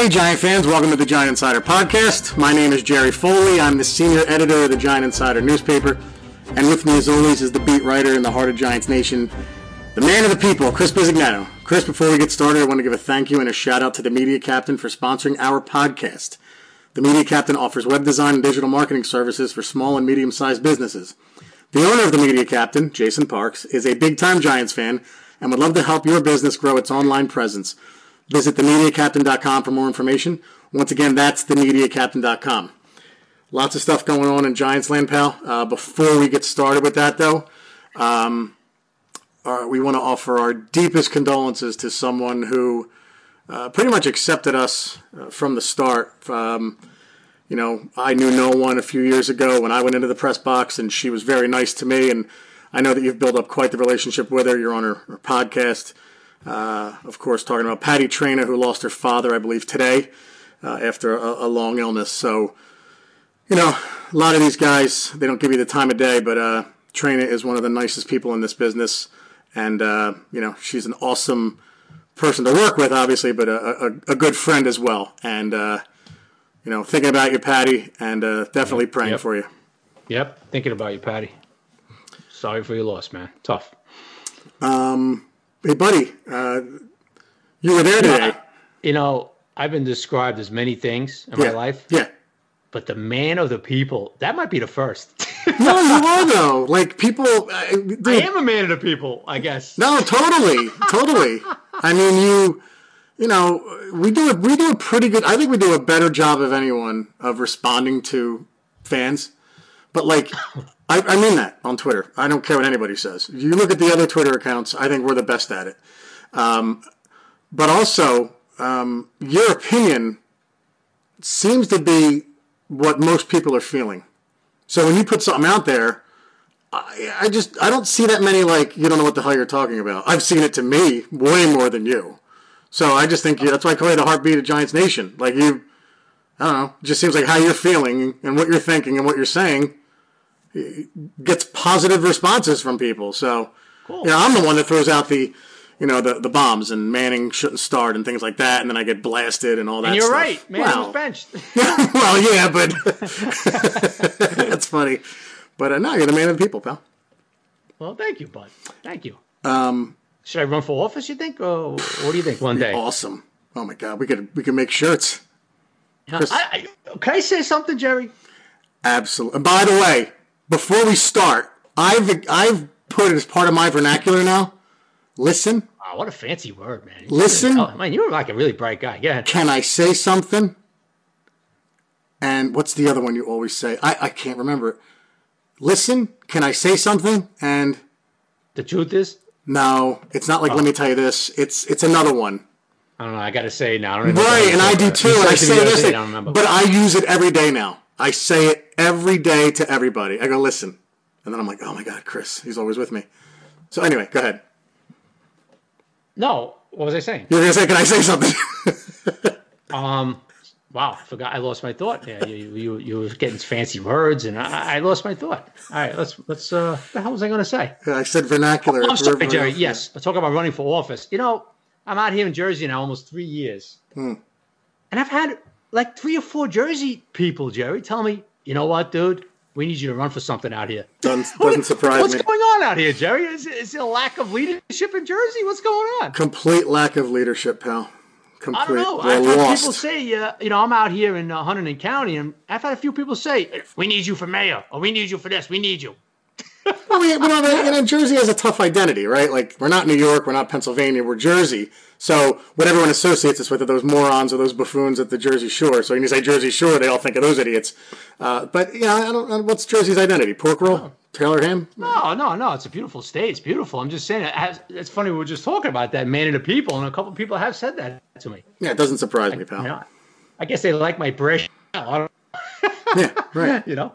Hey, Giant fans, welcome to the Giant Insider Podcast. My name is Jerry Foley. I'm the senior editor of the Giant Insider newspaper. And with me, as always, is the beat writer in the heart of Giants Nation, the man of the people, Chris Bisignano. Chris, before we get started, I want to give a thank you and a shout out to the Media Captain for sponsoring our podcast. The Media Captain offers web design and digital marketing services for small and medium sized businesses. The owner of the Media Captain, Jason Parks, is a big time Giants fan and would love to help your business grow its online presence. Visit themediacaptain.com for more information. Once again, that's themediacaptain.com. Lots of stuff going on in Giants land, pal. Uh, before we get started with that, though, um, uh, we want to offer our deepest condolences to someone who uh, pretty much accepted us uh, from the start. Um, you know, I knew no one a few years ago when I went into the press box, and she was very nice to me. And I know that you've built up quite the relationship with her. You're on her, her podcast. Uh, of course, talking about Patty Traina, who lost her father, I believe, today uh, after a, a, long illness. So, you know, a lot of these guys, they don't give you the time of day, but uh, Traina is one of the nicest people in this business. And, uh, you know, she's an awesome person to work with, obviously, but a, a, a good friend as well. And, uh, you know, thinking about you, Patty, and uh, definitely praying yep. for you. Yep, thinking about you, Patty. Sorry for your loss, man. Tough. Um, Hey, buddy, uh, you were there today. You know, I've been described as many things in yeah. my life. Yeah. But the man of the people, that might be the first. no, you are though. Like people, uh, dude, I am a man of the people, I guess. No, totally, totally. I mean, you, you know, we do a, we do a pretty good. I think we do a better job of anyone of responding to fans. But like, I, I mean that on Twitter. I don't care what anybody says. You look at the other Twitter accounts. I think we're the best at it. Um, but also, um, your opinion seems to be what most people are feeling. So when you put something out there, I, I, just I don't see that many like you don't know what the hell you're talking about. I've seen it to me way more than you. So I just think you, that's why I call you the heartbeat of Giants Nation. Like you, I don't know. Just seems like how you're feeling and what you're thinking and what you're saying gets positive responses from people. So, cool. you know, I'm the one that throws out the, you know, the, the bombs and Manning shouldn't start and things like that, and then I get blasted and all that. And you're stuff. right, Manning well, was benched. well, yeah, but that's funny. But uh, no, you're the man of the people, pal. Well, thank you, bud. Thank you. Um, Should I run for office? You think, or what do you think? One day, awesome. Oh my God, we could we could make shirts. Chris, I, I, can I say something, Jerry? Absolutely. And by the way, before we start, I've I've put it as part of my vernacular now. Listen. Oh, what a fancy word, man. Listen. Oh, man, you're like a really bright guy. Yeah. Can I say something? And what's the other one you always say? I, I can't remember it. Listen, can I say something? And the truth is? No, it's not like oh. let me tell you this. It's it's another one. I don't know. I got to say now. right, and I do too. And I say this, thing, I but I use it every day now. I say it every day to everybody. I go, listen. And then I'm like, oh my God, Chris, he's always with me. So anyway, go ahead. No, what was I saying? You were going to say, can I say something? um, wow, I forgot. I lost my thought. Yeah, you, you, you were getting fancy words, and I, I lost my thought. All right, let's, let's, uh, what the hell was I going to say? I said vernacular. Oh, I'm sorry, Jerry. Yes, let's talk about running for office. You know, I'm out here in Jersey now almost three years. Hmm. And I've had like three or four Jersey people, Jerry, tell me, you know what, dude? We need you to run for something out here. Doesn't, doesn't surprise What's me. What's going on out here, Jerry? Is, is it a lack of leadership in Jersey? What's going on? Complete lack of leadership, pal. Complete. I don't know. I've had people say, uh, you know, I'm out here in uh, Hunterdon County, and I've had a few people say, "We need you for mayor," or "We need you for this." We need you. well, we, you know, Jersey has a tough identity, right? Like we're not New York, we're not Pennsylvania, we're Jersey. So what everyone associates us with are those morons or those buffoons at the Jersey Shore. So when you say Jersey Shore, they all think of those idiots. Uh, but yeah, I don't. What's Jersey's identity? Pork roll, oh. Taylor ham? No, no, no. It's a beautiful state. It's beautiful. I'm just saying. It has, it's funny. We were just talking about that man of the people, and a couple of people have said that to me. Yeah, it doesn't surprise I, me, pal. You know, I guess they like my British. yeah, right. you know.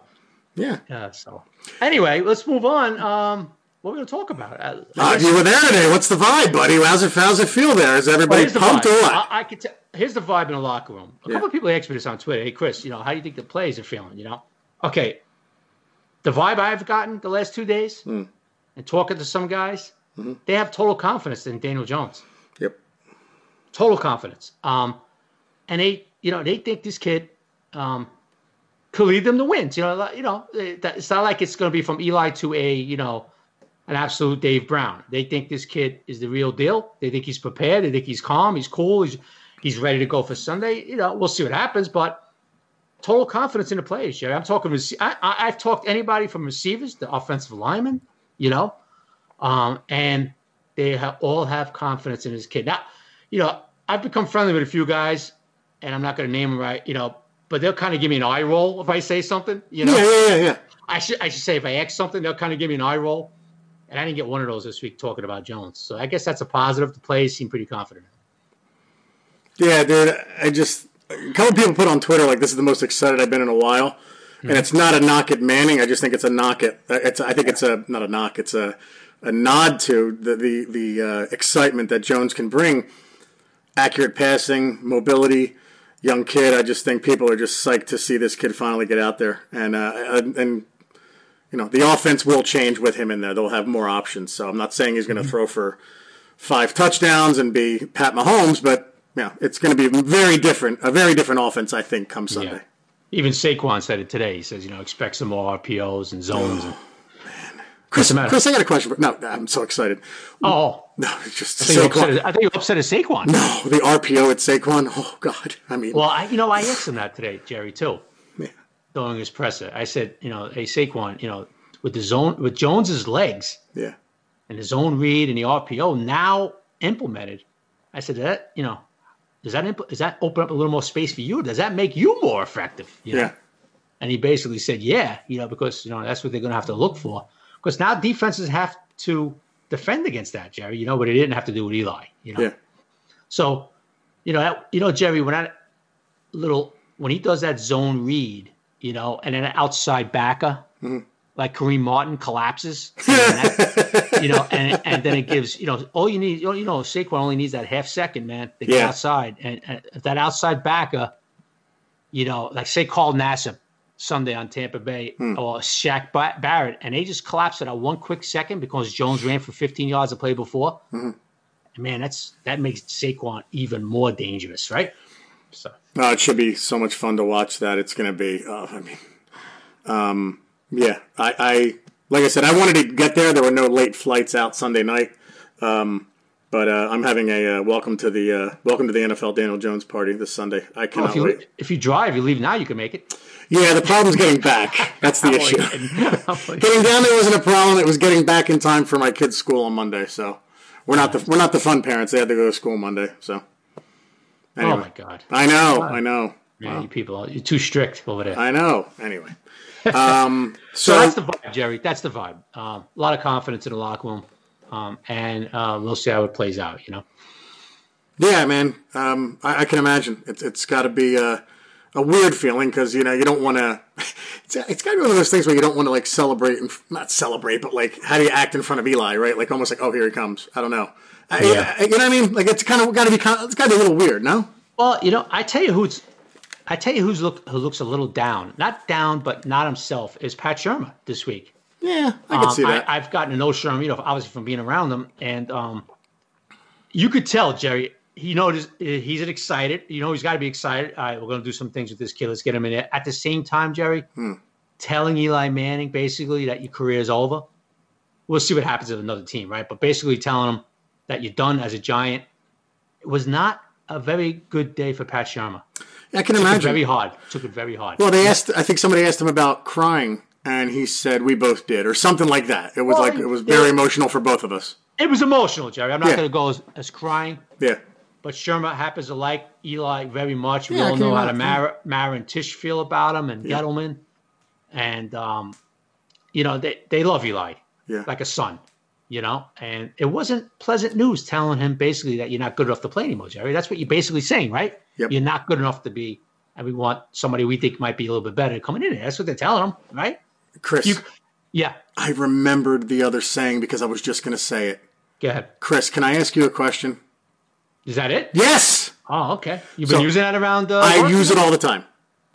Yeah. Yeah. So anyway, let's move on. Um, what are we going to talk about? Uh, uh, you were there today. What's the vibe, buddy? How's it, how's it feel there? Is everybody well, pumped or what? I, I could here's the vibe in the locker room. A yeah. couple of people asked me this on Twitter. Hey, Chris, you know, how do you think the players are feeling? You know, okay. The vibe I've gotten the last two days, mm. and talking to some guys, mm-hmm. they have total confidence in Daniel Jones. Yep. Total confidence. Um, and they, you know, they think this kid um, could lead them to wins. You know, like- you know, eh, it's not like it's going to be from Eli to a, you know, an absolute Dave Brown. They think this kid is the real deal. They think he's prepared. They think he's calm. He's cool. He's he's ready to go for Sunday. You know, we'll see what happens, but total confidence in the players, Jerry. I'm talking. I, I, I've talked anybody from receivers, the offensive linemen, you know, um, and they have, all have confidence in this kid. Now, you know, I've become friendly with a few guys, and I'm not going to name them right, you know, but they'll kind of give me an eye roll if I say something. You know, Yeah, yeah, yeah, yeah. I should I should say if I ask something, they'll kind of give me an eye roll. And I didn't get one of those this week talking about Jones. So I guess that's a positive. The players seem pretty confident. Yeah, dude. I just a couple people put on Twitter like this is the most excited I've been in a while, and it's not a knock at Manning. I just think it's a knock at. It's. I think it's a not a knock. It's a a nod to the the the uh, excitement that Jones can bring. Accurate passing, mobility, young kid. I just think people are just psyched to see this kid finally get out there, and uh, and, and you know the offense will change with him in there. They'll have more options. So I'm not saying he's going to mm-hmm. throw for five touchdowns and be Pat Mahomes, but yeah, it's going to be very different, a very different offense, I think, come Sunday. Yeah. Even Saquon said it today. He says, you know, expect some more RPOs and zones. And, oh, Chris? Chris, I got a question. For, no, I'm so excited. oh, No, it's just I think, upset Saquon. at, I think you're upset at Saquon. No, the RPO at Saquon. Oh God, I mean, Well, I, you know, I asked him that today, Jerry, too, During his presser. I said, you know, hey Saquon, you know, with the zone, with Jones's legs yeah, and the zone read and the RPO now implemented, I said that, you know, does that impl- does that open up a little more space for you? Does that make you more effective? You know? yeah, And he basically said, yeah, you know, because you know that's what they're going to have to look for. Because now defenses have to defend against that, Jerry. You know, but it didn't have to do with Eli. You know, yeah, so you know, that, you know, Jerry, when that little when he does that zone read, you know, and then an outside backer hmm. like Kareem Martin collapses, that- you know, and and then it gives you know all you need, you know, Saquon only needs that half second, man, to get Yeah. outside, and, and if that outside backer, you know, like say Carl Nassib Sunday on Tampa Bay hmm. or Shaq Barrett, and they just collapsed it a one quick second because Jones ran for 15 yards a play before. Hmm. And man, that's that makes Saquon even more dangerous, right? So no, it should be so much fun to watch that. It's going to be. Uh, I mean, um, yeah, I, I like I said, I wanted to get there. There were no late flights out Sunday night. Um, but uh, I'm having a uh, welcome to the uh, welcome to the NFL Daniel Jones party this Sunday. I well, cannot if you wait. if you drive, you leave now, you can make it. Yeah, the problem's getting back. That's the issue. issue. Getting down there wasn't a problem. It was getting back in time for my kids' school on Monday. So we're not the we're not the fun parents. They had to go to school Monday. So Oh my God, I know, I know, man, you people, are- you're too strict over there. I know. Anyway, um, So so that's the vibe, Jerry. That's the vibe. Um, a lot of confidence in the locker room, um, and uh, we'll see how it plays out. You know, yeah, man, um, I, I can imagine it's it's got to be a, a weird feeling because you know you don't want to. It's, it's got to be one of those things where you don't want to like celebrate and not celebrate, but like how do you act in front of Eli, right? Like almost like oh here he comes. I don't know. I- Yeah. you know what I mean? Like it's kind of got to be kind of, it's got to be a little weird, no? well, you know, I tell you who's, I tell you who's look who looks a little down, not down, but not himself, is Pat Shurmur this week. Yeah, I can Um, see that. I, have gotten to know Sherm, you know, obviously from being around him, and um, you could tell Jerry. He knows he's excited. You know, he's got to be excited. All right, we're going to do some things with this kid. Let's get him in there. At the same time, Jerry, telling Eli Manning basically that your career is over. We'll see what happens with another team, right? But basically telling him that you're done as a Giant. It was not a very good day for Pat Shurmur. I can Took it imagine. very hard. Took it very hard. Well, they asked. I think somebody asked him about crying, and he said we both did, or something like that. It was Well, like it was very yeah. emotional for both of us. it was emotional, Jerry. I'm not Yeah. going to go as, as crying. Yeah, But Shurmur happens to like Eli very much. We Yeah, all know how to. Mara, Mara and Tisch feel about him and Gettleman. And, um, you know, they, they love Eli yeah. like a son, you know? And it wasn't pleasant news telling him basically that you're not good enough to play anymore, Jerry. That's what you're basically saying, right? Yep. You're not good enough to be, and we want somebody we think might be a little bit better coming in. That's what they're telling him, right? Chris, You, yeah. I remembered the other saying because I was just going to say it. Go ahead. Chris, can I ask you a question? Is that it? Yes, Oh, okay. You've been So, using that around. Uh, I use it all the time,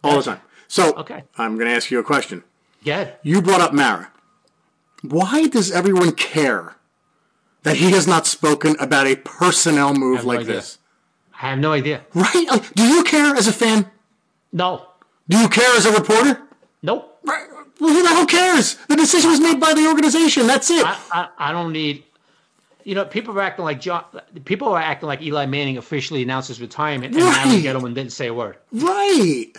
all the time. So Okay. I'm going to ask you a question. Yeah. You brought up Mara. Why does everyone care that he has not spoken about a personnel move have no like this? I have no idea. Right? Like, do you care as a fan? No. Do you care as a reporter? Nope. Right. Well, who the hell cares? The decision was made by the organization. That's it. I, I, I don't need. You know, people are acting like John. People are acting like Eli Manning officially announced his retirement, and Right. Aaron Gettleman didn't say a word. right.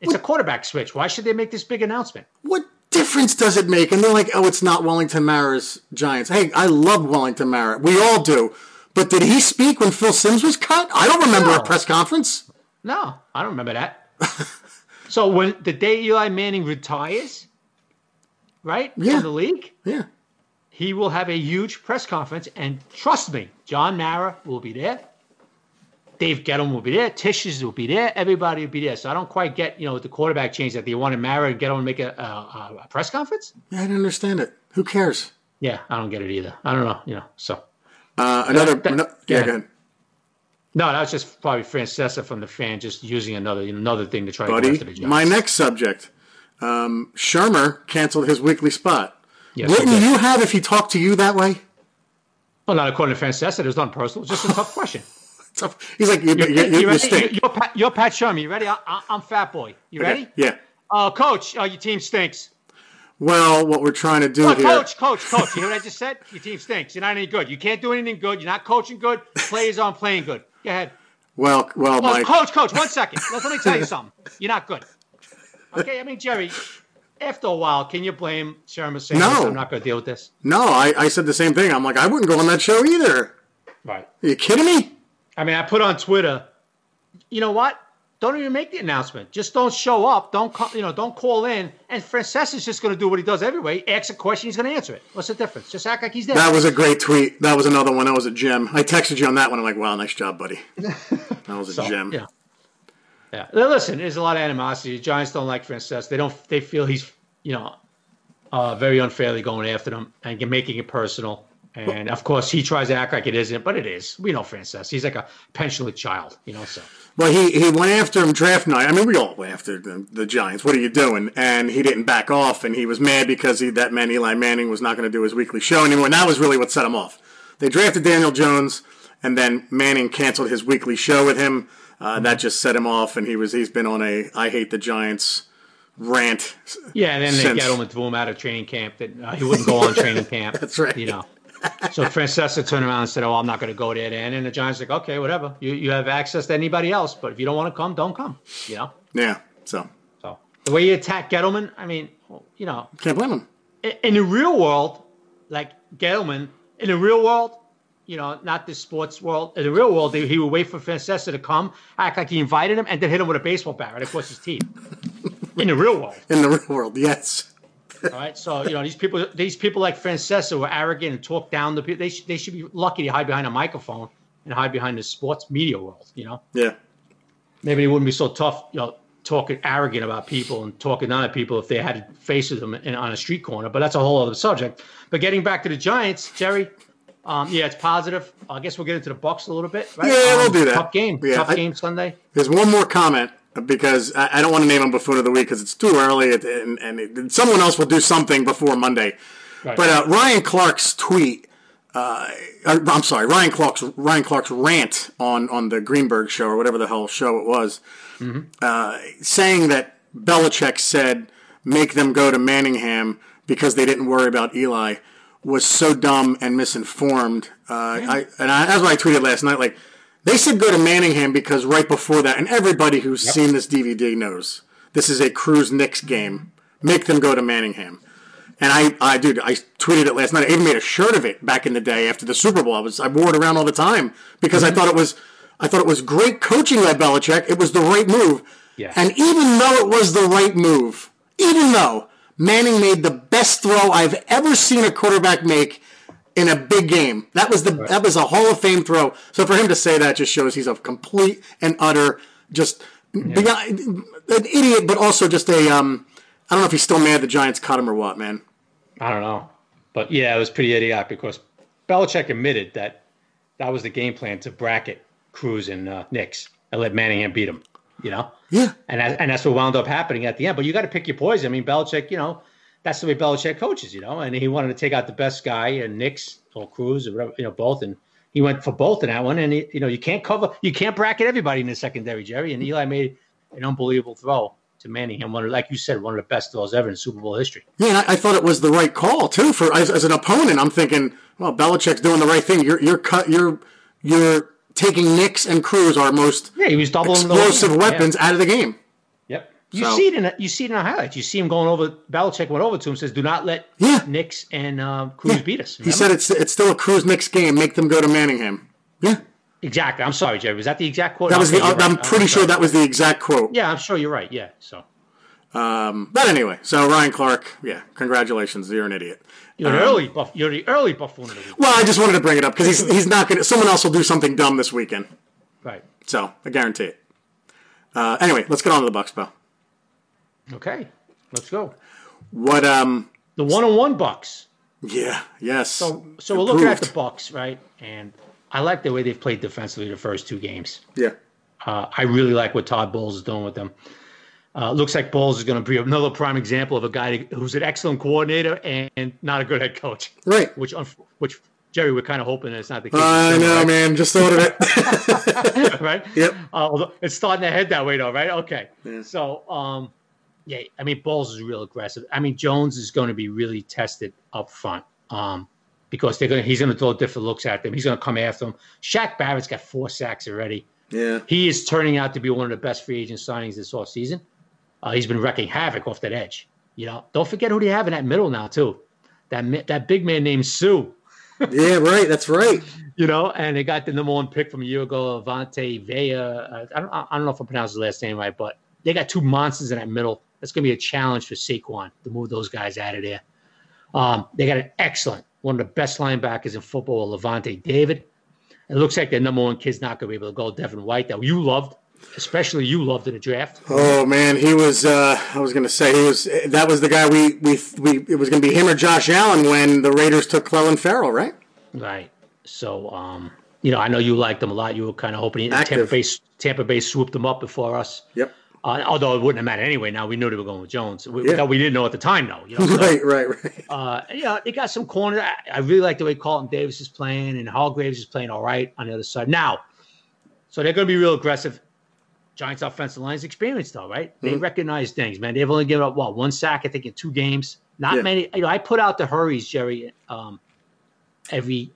It's a quarterback switch. Why should they make this big announcement? What difference does it make? And they're like, oh, it's not Wellington Mara's Giants. Hey, I love Wellington Mara. We all do. But did he speak when Phil Simms was cut? I don't remember No. a press conference. No, I don't remember that. so when the day Eli Manning retires, right, Yeah. from the league, Yeah. he will have a huge press conference, and trust me, John Mara will be there. Dave Gettleman will be there. Tisches will be there. Everybody will be there. So I don't quite get, you know, the quarterback change that they wanted Mara and Gettleman to make a, a, a press conference. Yeah, I don't understand it. Who cares? Yeah, I don't get it either. I don't know, you know. So Uh, another. that- no- yeah, yeah. go ahead. no, that was just probably Francesa from the fan just using another another thing to try to Buddy, after the my next subject. Um, Shurmur canceled his weekly spot. Yes, Wouldn't you have if he talked to you that way? Well, not according to Francesa. It was not personal. It's just a tough question. Tough. He's like, you, you, You, you, you you ready? stink. You- You're, Pat, you're Pat Shurmur. You ready? I, I'm Fat Boy. You Okay, ready? Yeah. Uh, coach, uh, your team stinks. Well, what we're trying to do here. coach, coach, coach. You hear what I just said? Your team stinks. You're not any good. You can't do anything good. You're not coaching good. Players aren't playing good. Go ahead. Well, well, Oh, Mike. coach, coach, one second. Let, let me tell you something. You're not good. Okay, I mean, Jerry, after a while, can you blame Shurmur saying, No. I'm not going to deal with this? No, I, I said the same thing. I'm like, I wouldn't go on that show either. Right. Are you kidding me? I mean, I put on Twitter, you know what? Don't even make the announcement. Just don't show up. Don't call, you know, don't call in. And Francesa's just going to do what he does anyway. He asks a question, he's going to answer it. What's the difference? Just act like he's there. That was a great tweet. That was another one. That was a gem. I texted you on that one. I'm like, wow, nice job, buddy. That was a So, gem. Yeah. Yeah. Now, Listen, there's a lot of animosity. The Giants don't like Frances. They don't. They feel he's, you know, uh, very unfairly going after them and making it personal. And of course, he tries to act like it isn't, but it is. We know Frances. He's like a pensionate child, you know. So Well, he, he went after him draft night. I mean, we all went after the, the Giants. What are you doing? And he didn't back off, and he was mad because he, that meant Eli Manning was not going to do his weekly show anymore. And that was really what set him off. They drafted Daniel Jones, and then Manning canceled his weekly show with him. Uh, that just set him off, and he was he's been on a I hate the Giants rant. yeah, and then they Since- get him and threw him out of training camp. That uh, he wouldn't go on training camp. That's right. You know. So Francesa turned around and said, "Oh, I'm not going to go there." Then, and the Giants like, "Okay, whatever. You you have access to anybody else, but if you don't want to come, don't come." You know. Yeah, so So the way you attack Gettleman, I mean, you know, can't blame him. in, in the real world, like Gettleman, in the real world, you know, not the sports world, in the real world, he would wait for Francesa to come, act like he invited him, and then hit him with a baseball bat right across his teeth. in the real world, In the real world, yes. All right. So you know, these people, these people like Francesa were arrogant and talk down the people. They should, they should be lucky to hide behind a microphone and hide behind the sports media world. You know. Yeah. maybe they wouldn't be so tough, you know, talking arrogant about people and talking down at people if they had faces them in, on a street corner. But that's a whole other subject. But getting back to the Giants, Jerry, um, yeah, it's positive. I guess we'll get into the Bucs a little bit. Right? Yeah, we'll Um, do that. Tough game. Yeah, tough I- game Sunday. There's one more comment because I, I don't want to name him buffoon of the week because it's too early, and, and, and it- someone else will do something before Monday. Right. But uh, Ryan Clark's tweet, uh, uh, I'm sorry, Ryan Clark's Ryan Clark's rant on on the Greenberg show or whatever the hell show it was, uh, saying that Belichick said make them go to Manningham because they didn't worry about Eli was so dumb and misinformed. Uh, I and I, that's what I tweeted last night. Like they said go to Manningham because right before that, and everybody who's seen this DVD knows this is a Cruz Nicks game. Make them go to Manningham. And I, I, dude, I tweeted it last night. I even made a shirt of it back in the day after the Super Bowl. I was, I wore it around all the time because I mm-hmm. thought it was, I thought it was great coaching by Belichick. It was the right move. And even though it was the right move, even though Manning made the best throw I've ever seen a quarterback make in a big game, that was the, that was a Hall of Fame throw. So for him to say that just shows he's a complete and utter, just beyond, an idiot, but also just a, um, I don't know if he's still mad the Giants cut him or what, man. I don't know. But yeah, it was pretty idiotic because Belichick admitted that that was the game plan to bracket Cruz and uh, Nicks and let Manningham beat him, you know? Yeah. And that, and that's what wound up happening at the end. But you got to pick your poison. I mean, Belichick, you know, that's the way Belichick coaches, you know. And he wanted to take out the best guy, and Nicks or Cruz or whatever, you know, both, and he went for both in that one, and he, you know you can't cover, you can't bracket everybody in the secondary, Jerry. And Eli made an unbelievable throw to Manningham, one of, like you said, one of the best throws ever in Super Bowl history. Yeah, I, I thought it was the right call too. For as, as, an opponent, I'm thinking, well, Belichick's doing the right thing. You're you're cut. You're you're taking Nicks and Cruz, our most yeah, he was doubling explosive weapons, yeah. out of the game. You so, see it in a, you see it in the highlights. You see him going over. Belichick went over to him, says, "Do not let yeah. Nicks and uh, Cruz yeah. beat us." Remember? He said it's it's still a Cruz Nicks game. Make them go to Manningham. Yeah. Exactly. I'm sorry, Jerry. Was that the exact quote? That was the. I'm right. pretty I'm sure that was the exact quote. Yeah, I'm sure you're right. Yeah. So. Um, but anyway, so Ryan Clark, yeah, congratulations. You're an idiot. You're um, early buff. You're the early buffoon. Well, I just wanted to bring it up because he's he's not going to. Someone else will do something dumb this weekend. Right. So I guarantee it. Uh, anyway, let's get on to the Bucs, Bo. Okay, let's go. What um the one on one Bucs. Yeah. Yes. So so we're looking at the Bucs, right? And I like the way they've played defensively the first two games. Yeah. Uh, I really like what Todd Bowles is doing with them. Uh, looks like Bowles is going to be another prime example of a guy who's an excellent coordinator and not a good head coach. Right. Which, which Jerry, we're kind of hoping it's not the case. I know, right? man. Just thought of it. right. Yep. Uh, it's starting to head that way, though, right? Okay. Yeah. So, um, yeah, I mean, Bowles is real aggressive. I mean, Jones is going to be really tested up front. Um, because they're going to, he's going to throw different looks at them. He's going to come after them. Shaq Barrett's got four sacks already. Yeah. He is turning out to be one of the best free agent signings this offseason. Uh, he's been wrecking havoc off that edge. You know, don't forget who they have in that middle now too. That that big man named Sue. yeah, right. That's right. You know, and they got the number one pick from a year ago, Avante Vea. Uh, I don't, I don't know if I pronounced his last name right, but they got two monsters in that middle. That's going to be a challenge for Saquon to move those guys out of there. Um, they got an excellent, one of the best linebackers in football, Lavonte David. It looks like their number one kid's not going to be able to go, Devin White, that you loved especially you loved in the draft. Oh man, he was. Uh, I was going to say he was. That was the guy we we we. It was going to be him or Josh Allen when the Raiders took Clelin Ferrell, right? Right. So, um, you know, I know you liked him a lot. You were kind of hoping Tampa Bay Tampa Bay swooped them up before us. Yep. Uh, although it wouldn't have mattered anyway. Now we knew they were going with Jones. We, yeah. we didn't know at the time, though. You know, so, right, right, right. Uh, yeah, they got some corners. I, I, really like the way Carlton Davis is playing, and Hargreaves is playing all right on the other side. Now, so they're going to be real aggressive. Giants offensive line is experienced though, right? They mm-hmm. recognize things, man. They've only given up what one sack, I think, in two games. Not yeah. many. You know, I put out the hurries, Jerry. Um, every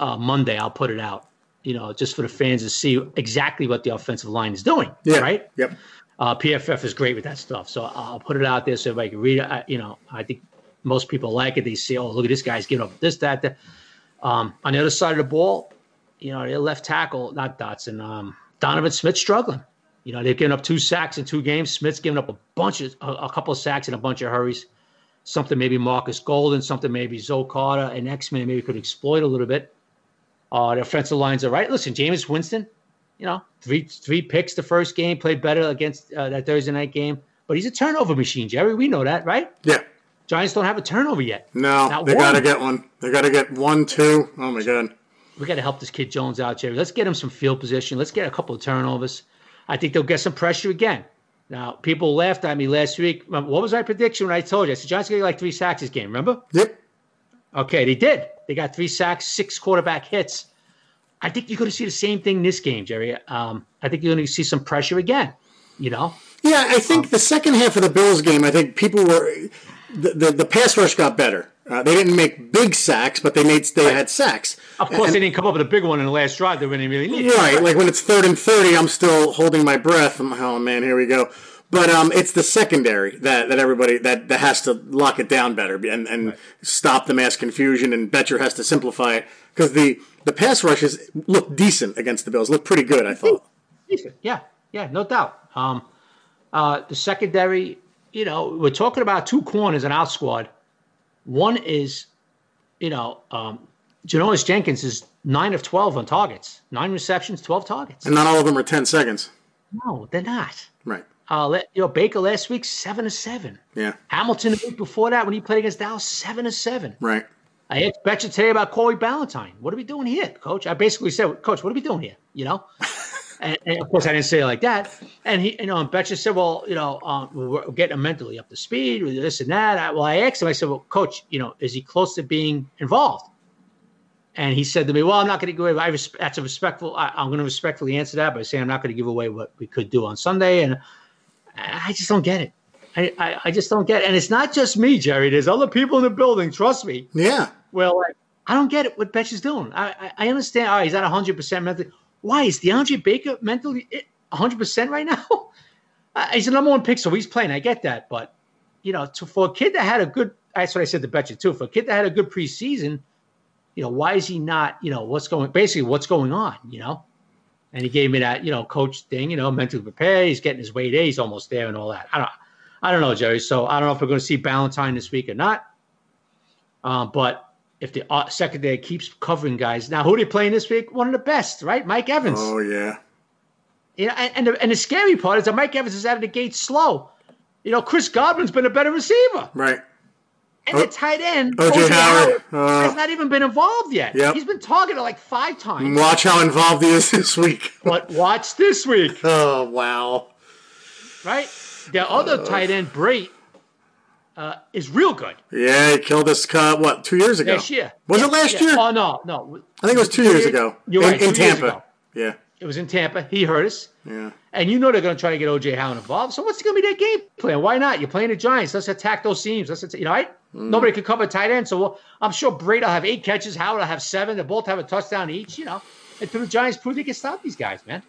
uh, Monday, I'll put it out. You know, just for the fans to see exactly what the offensive line is doing. Yeah. Right. Yep. Uh, PFF is great with that stuff, so I'll put it out there so everybody can read it. I, you know, I think most people like it. They see, oh, look at this guy's giving up this, that, that. Um, on the other side of the ball, you know, their left tackle, not Dotson, um, Donovan Smith struggling. You know, they've given up two sacks in two games. Smith's given up a bunch of a, a couple of sacks and a bunch of hurries. Something maybe Marcus Golden, something maybe Zoe Carter and X Men maybe could exploit a little bit. Uh, the offensive lines are right. Listen, Jameis Winston, you know, three three picks the first game, played better against uh, that Thursday night game, but he's a turnover machine, Jerry. We know that, right? Yeah. Giants don't have a turnover yet. No, Not they got to get one. They got to get one, two. Oh my god. We got to help this kid Jones out, Jerry. Let's get him some field position. Let's get a couple of turnovers. I think they'll get some pressure again. Now, people laughed at me last week. What was my prediction when I told you? I said, Giants going to get like three sacks this game, remember? Yep. Okay, they did. They got three sacks, six quarterback hits. I think you're going to see the same thing this game, Jerry. Um, I think you're going to see some pressure again, you know? Yeah, I think um, the second half of the Bills game, I think people were the, the, the pass rush got better. Uh, they didn't make big sacks, but they made they right. had sacks. Of course, and, they didn't come up with a big one in the last drive. They didn't really need. Right, like when it's third and thirty, I'm still holding my breath. I'm, oh man, here we go. But um, it's the secondary that, that everybody that, that has to lock it down better and, and right. stop the mass confusion. And Bettcher has to simplify it because the the pass rushes look decent against the Bills. Look pretty good, I thought. Decent, yeah, yeah, no doubt. Um, uh, the secondary, you know, we're talking about two corners in our squad. One is, you know, um, Janoris Jenkins is nine of 12 on targets, nine receptions, 12 targets. And not all of them are 10 seconds. No, they're not. Right. Uh, you know, Baker last week, seven to seven. Yeah. Hamilton the week before that, when he played against Dallas, seven to seven. Right. I asked Bettcher today about Corey Ballentine. What are we doing here, Coach? I basically said, Coach, what are we doing here? You know, and, and, of course I didn't say it like that. And he, you know, and Bettcher said, well, you know, um, we're getting him mentally up to speed with this and that. I, well, I asked him, I said, well, Coach, you know, is he close to being involved? and he said to me, "Well, I'm not going to give away. I res- that's a respectful. I, am going to respectfully answer that by saying I'm not going to give away what we could do on Sunday." And I just don't get it. I, I, I just don't get it. And it's not just me, Jerry. There's other people in the building. Trust me. Yeah. Well, I don't get it. What Betch is doing. I, I, I understand. All right, he's at 100 percent mentally. Why is DeAndre Baker mentally 100 percent right now? he's the number one pick, so he's playing. I get that, but you know, to, for a kid that had a good, that's what I said to Bettcher too. For a kid that had a good preseason, you know, why is he not? You know, what's going? Basically, what's going on? You know, and he gave me that, you know, coach thing. You know, mentally prepare. He's getting his weight. He's almost there, and all that. I don't, I don't know, Jerry. So I don't know if we're going to see Ballentine this week or not. Um, but if the uh, secondary keeps covering guys, now who are they playing this week? One of the best, right? Mike Evans. Oh yeah. You know, and, and the, and the scary part is that Mike Evans is out of the gate slow. You know, Chris Godwin's been a better receiver. Right. And o- the tight end, OJ Howard, uh, has not even been involved yet. Yep. He's been targeted like five times. Watch how involved he is this week. but watch this week. Oh, wow. Right? The other uh, tight end, Brate, uh, is real good. Yeah, he killed us, cut, what, two years ago? Last year. Was yeah, it last yeah. year? Oh, no, no. I think it was two, two years, years, ago. You're in, right, in Tampa. Yeah. It was in Tampa. He hurt us. Yeah. And you know they're going to try to get OJ Howard involved. So what's going to be their game plan? Why not? You're playing the Giants. Let's attack those seams. Let's you know, right? Mm. Nobody can cover tight end. So we'll, I'm sure Brate will have eight catches. Howard will have seven. They both have a touchdown each. You know, until the Giants prove they can stop these guys, man.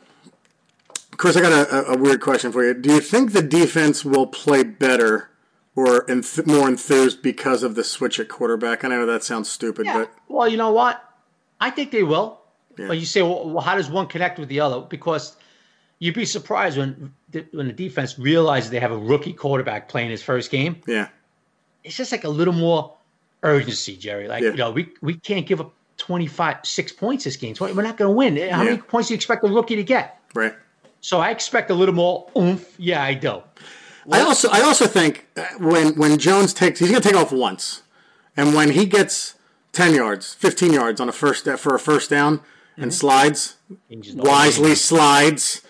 Chris, I got a, a weird question for you. Do you think the defense will play better or enth- more enthused because of the switch at quarterback? I know that sounds stupid, yeah. but well, you know what? I think they will. Yeah. But you say, well, how does one connect with the other? Because you'd be surprised when the, when the defense realizes they have a rookie quarterback playing his first game. Yeah, it's just like a little more urgency, Jerry. Like yeah. you know, we we can't give up 25, six points this game. We're not going to win. How yeah. many points do you expect a rookie to get? Right. So I expect a little more oomph. Yeah, I do. Well, I also I also think uh, when when Jones takes he's going to take off once, and when he gets ten yards, fifteen yards on a first uh, for a first down and slides, wisely slides.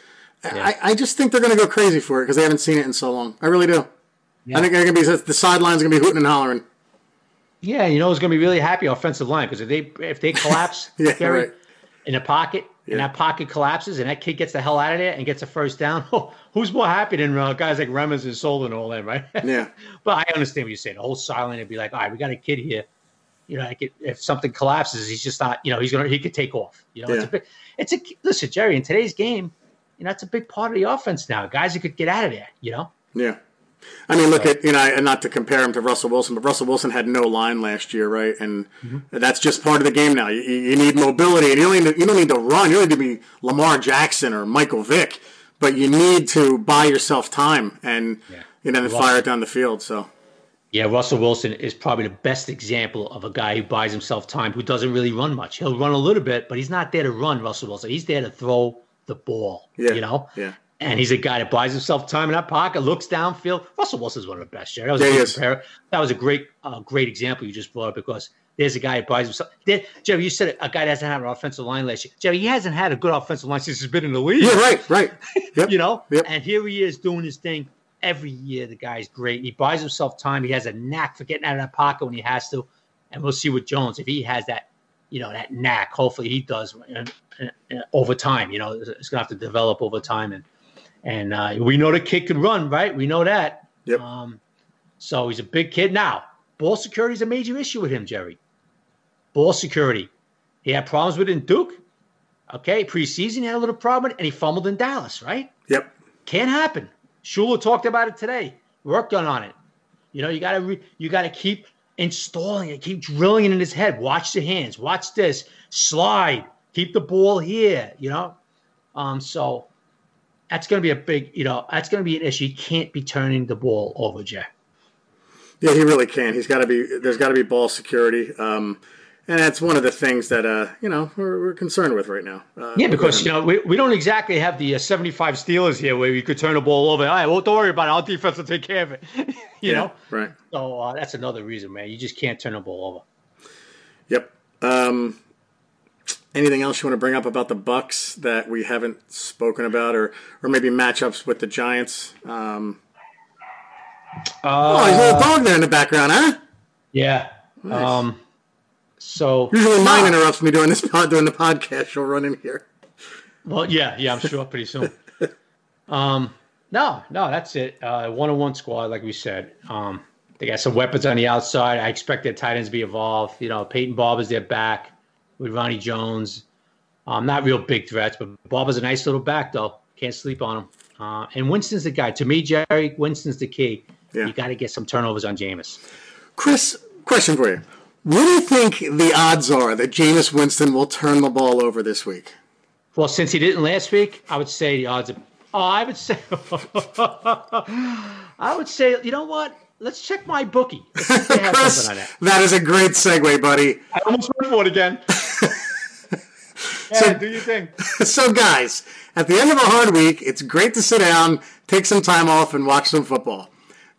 Yeah. I, I just think they're going to go crazy for it because they haven't seen it in so long. I really do. Yeah. I think they're going to be the sideline's going to be hooting and hollering. Yeah, you know who's going to be really happy offensive line because if they if they collapse yeah, Gary, right. in a pocket yeah. and that pocket collapses and that kid gets the hell out of there and gets a first down, oh, who's more happy than uh, guys like Remmers and Sol and all that, right? Yeah. but I understand what you're saying. The whole sideline would be like, all right, we got a kid here you know, like if something collapses, he's just not, you know, he's gonna he could take off. You know, yeah. it's a big, it's a listen, Jerry. In today's game, you know, it's a big part of the offense now. Guys that could get out of there. You know. Yeah. I mean, look at you know, and not to compare him to Russell Wilson, but Russell Wilson had no line last year, right? And mm-hmm. that's just part of the game now. You, you need mobility, and you don't need to, you don't need to run. You don't need to be Lamar Jackson or Michael Vick, but you need to buy yourself time and yeah. you know, then fire it down the field. So yeah, Russell Wilson is probably the best example of a guy who buys himself time, who doesn't really run much. He'll run a little bit, but he's not there to run, Russell Wilson. He's there to throw the ball, yeah. you know? Yeah. And he's a guy that buys himself time in that pocket, looks downfield. Russell Wilson's one of the best, Jerry. That was, yeah, that was a great uh, great example you just brought up because there's a guy that buys himself. There, Jerry, you said a guy that hasn't had an offensive line last year. Jerry, he hasn't had a good offensive line since he's been in the league. Yeah, right, right. Yep. you know? Yep. And here he is doing his thing every year. The guy's great. He buys himself time. He has a knack for getting out of that pocket when he has to. And we'll see with Jones if he has that, you know, that knack. Hopefully he does and, and, and over time. You know, it's gonna have to develop over time. And and uh, we know the kid can run, right? We know that. Yep. Um, so he's a big kid now. Ball security is a major issue with him, Jerry. Ball security. He had problems with it in Duke. Okay, preseason he had a little problem, and he fumbled in Dallas, right? Yep. Can't happen. Shula talked about it today. Worked on it. You know, you gotta re- you gotta keep installing it, keep drilling it in his head. Watch the hands. Watch this. Slide. Keep the ball here. You know. Um. So that's to be a big. You know, that's to be an issue. He can't be turning the ball over, Jay. Yeah, he really can't. He's got to be. There's got to be ball security. Um, and that's one of the things that uh, you know we're, we're concerned with right now. Uh, yeah, because you know we, we don't exactly have the uh, 75 Steelers here where we could turn the ball over. All right, well, don't worry about it. Our defense will take care of it. you yeah, know, right? So uh, that's another reason, man. You just can't turn the ball over. Yep. Um, anything else you want to bring up about the Bucs that we haven't spoken about, or or maybe matchups with the Giants? Um, oh, there's a little dog there in the background, huh? Yeah. Nice. Um, So usually mine interrupts me during this pod during the podcast. She'll run in here. Well, yeah, yeah, I'm sure pretty soon. um, no, no, that's it. Uh, one on one squad, like we said. Um, they got some weapons on the outside. I expect their tight ends to be evolved. You know, Peyton Barber's their back with Ronnie Jones. Um, not real big threats, but Barber's a nice little back though. Can't sleep on him. Uh, and Winston's the guy. To me, Jerry, Winston's the key. Yeah. You got to get some turnovers on Jameis. Chris, question for you. What do you think the odds are that Jameis Winston will turn the ball over this week? Well, since he didn't last week, I would say the odds are. Oh, I would say. I would say, you know what? Let's check my bookie. Chris, that. that is a great segue, buddy. I almost went for it again. yeah, so, do you think? So, guys, at the end of a hard week, it's great to sit down, take some time off, and watch some football.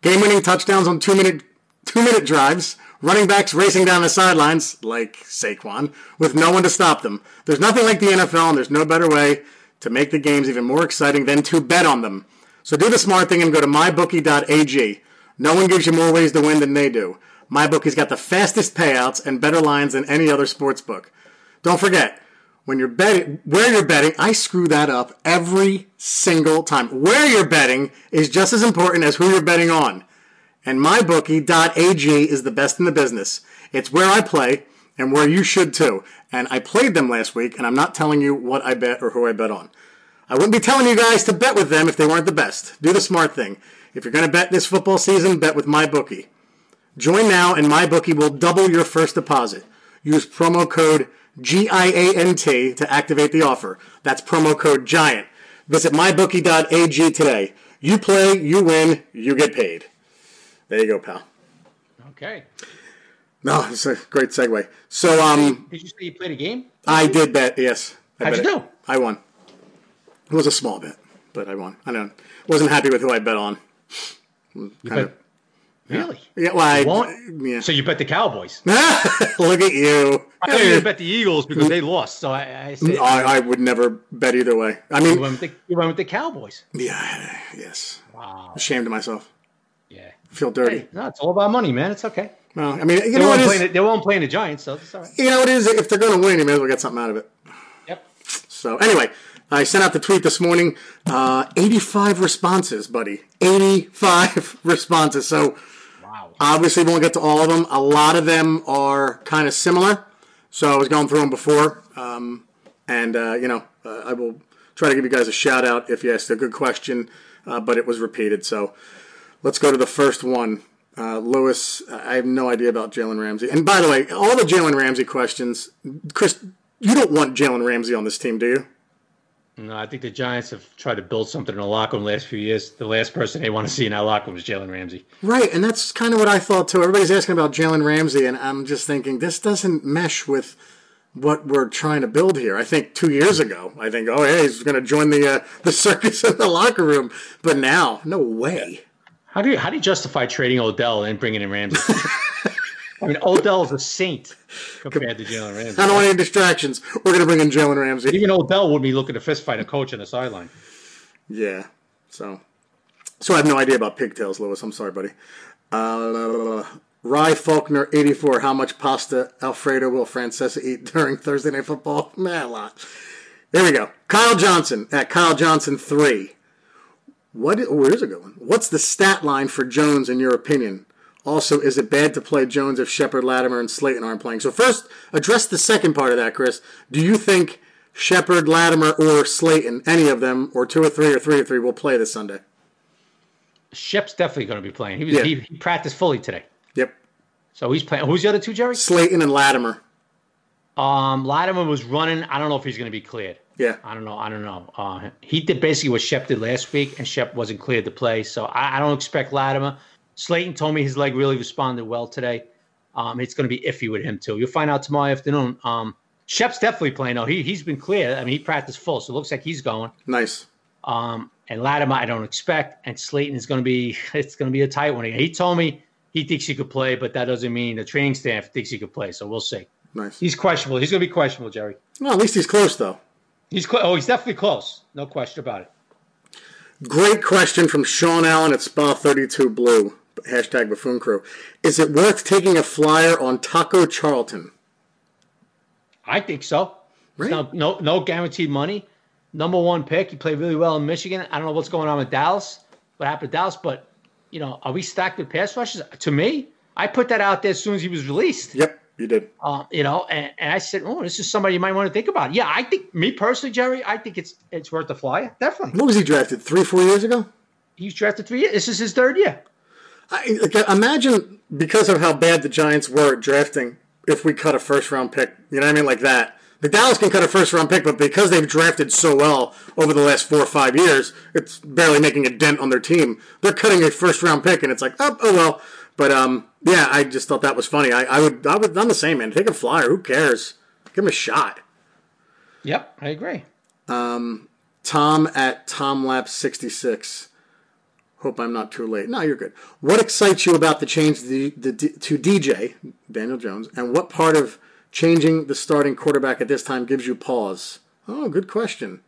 Game-winning touchdowns on two-minute two-minute drives running backs racing down the sidelines, like Saquon, with no one to stop them. There's nothing like the NFL, and there's no better way to make the games even more exciting than to bet on them. So do the smart thing and go to mybookie.ag. No one gives you more ways to win than they do. MyBookie's got the fastest payouts and better lines than any other sports book. Don't forget, when you're betting, where you're betting, I screw that up every single time. Where you're betting is just as important as who you're betting on and mybookie.ag is the best in the business. It's where I play and where you should too. And I played them last week, and I'm not telling you what I bet or who I bet on. I wouldn't be telling you guys to bet with them if they weren't the best. Do the smart thing. If you're going to bet this football season, bet with MyBookie. Join now, and MyBookie will double your first deposit. Use promo code GIANT to activate the offer. That's promo code GIANT. Visit mybookie.ag today. You play, you win, you get paid. There you go, pal. Okay. No, it's a great segue. So, um, did you say you played a game? I did bet. Yes. I How'd you do? I won. It was a small bet, but I won. I don't. Wasn't happy with who I bet on. You bet, of, really? Yeah. Well, I, yeah. So you bet the Cowboys? Look at you. I didn't bet the Eagles because they lost. So I, I, said, I, I would never bet either way. I mean, you went with the, you went with the Cowboys. Yeah. Yes. Wow. Ashamed of myself. Yeah. Feel dirty. Hey, no, it's all about money, man. It's okay. Well, I mean, you they know what is, the, they won't play in the Giants, so it's all right. You know what it is? If they're going to win, you may as well get something out of it. Yep. So anyway, I sent out the tweet this morning. Uh, 85 responses, buddy. 85 responses. So wow. obviously, we won't get to all of them. A lot of them are kind of similar. So I was going through them before, um, and uh, you know, uh, I will try to give you guys a shout out if you asked a good question, uh, but it was repeated. So Let's go to the first one. Uh, Lewis, I have no idea about Jalen Ramsey. And by the way, all the Jalen Ramsey questions, Chris, you don't want Jalen Ramsey on this team, do you? No, I think the Giants have tried to build something in the locker room the last few years. The last person they want to see in that locker room is Jalen Ramsey. Right, and that's kind of what I thought too. Everybody's asking about Jalen Ramsey, and I'm just thinking this doesn't mesh with what we're trying to build here. I think two years ago, I think, oh, hey, he's going to join the uh, the circus in the locker room, but now, no way. How do you how do you justify trading Odell and bringing in Ramsey? I mean, Odell is a saint compared to Jalen Ramsey. I don't want any distractions. We're going to bring in Jalen Ramsey. Even Odell would be looking to fist fight a coach on the sideline. Yeah. So, so I have no idea about pigtails, Lewis. I'm sorry, buddy. Uh, Rye Faulkner, 84. How much pasta Alfredo will Francesa eat during Thursday Night Football? Man, a lot. There we go. Kyle Johnson at Kyle Johnson 3. What? Is, oh, here's a good one. What's the stat line for Jones in your opinion? Also, is it bad to play Jones if Shepard, Latimer, and Slayton aren't playing? So first, address the second part of that, Chris. Do you think Shepard, Latimer, or Slayton, any of them, or two or three or three or three, will play this Sunday? Shep's definitely going to be playing. He was Yeah. he, he practiced fully today, Yep. so he's playing. Who's the other two, Jerry? Slayton and Latimer. Um, Latimer was running. I don't know if he's going to be cleared. Yeah. I don't know. I don't know. Uh, he did basically what Shep did last week, and Shep wasn't cleared to play. So I, I don't expect Latimer. Slayton told me his leg really responded well today. Um, it's going to be iffy with him too. You'll find out tomorrow afternoon. Um, Shep's definitely playing though. He he's been clear. I mean, he practiced full, so it looks like he's going. Nice. Um, and Latimer, I don't expect. And Slayton is going to be it's going to be a tight one. He told me he thinks he could play, but that doesn't mean the training staff thinks he could play. So we'll see. Nice. He's questionable. He's going to be questionable, Jerry. Well, at least he's close though. He's cl- oh, he's definitely close. No question about it. Great question from Sean Allen at Spa 32 Blue. Hashtag Buffoon Crew. Is it worth taking a flyer on Taco Charlton? I think so. Right. No, no, no guaranteed money. Number one pick. He played really well in Michigan. I don't know what's going on with Dallas. What happened to Dallas? But you know, are we stacked with pass rushes? To me, I put that out there as soon as he was released. Yep, you did. Uh, you know, and, and I said, "Oh, this is somebody you might want to think about." Yeah, I think me personally, Jerry, I think it's it's worth the flyer. Definitely. What was he drafted? Three, four years ago. He's drafted three years. This is his third year. I, like, imagine because of how bad the Giants were at drafting, if we cut a first round pick, you know what I mean, like that. The Dallas can cut a first round pick, but because they've drafted so well over the last four or five years, it's barely making a dent on their team. They're cutting a first round pick, and it's like, oh, oh well. But um, yeah, I just thought that was funny. I, I would, I would, I'm the same man. Take a flyer. Who cares? Give him a shot. Yep, I agree. Um, Tom at TomLap66. Hope I'm not too late. No, you're good. What excites you about the change to, the, the, to DJ, Daniel Jones, and what part of changing the starting quarterback at this time gives you pause? Oh, good question.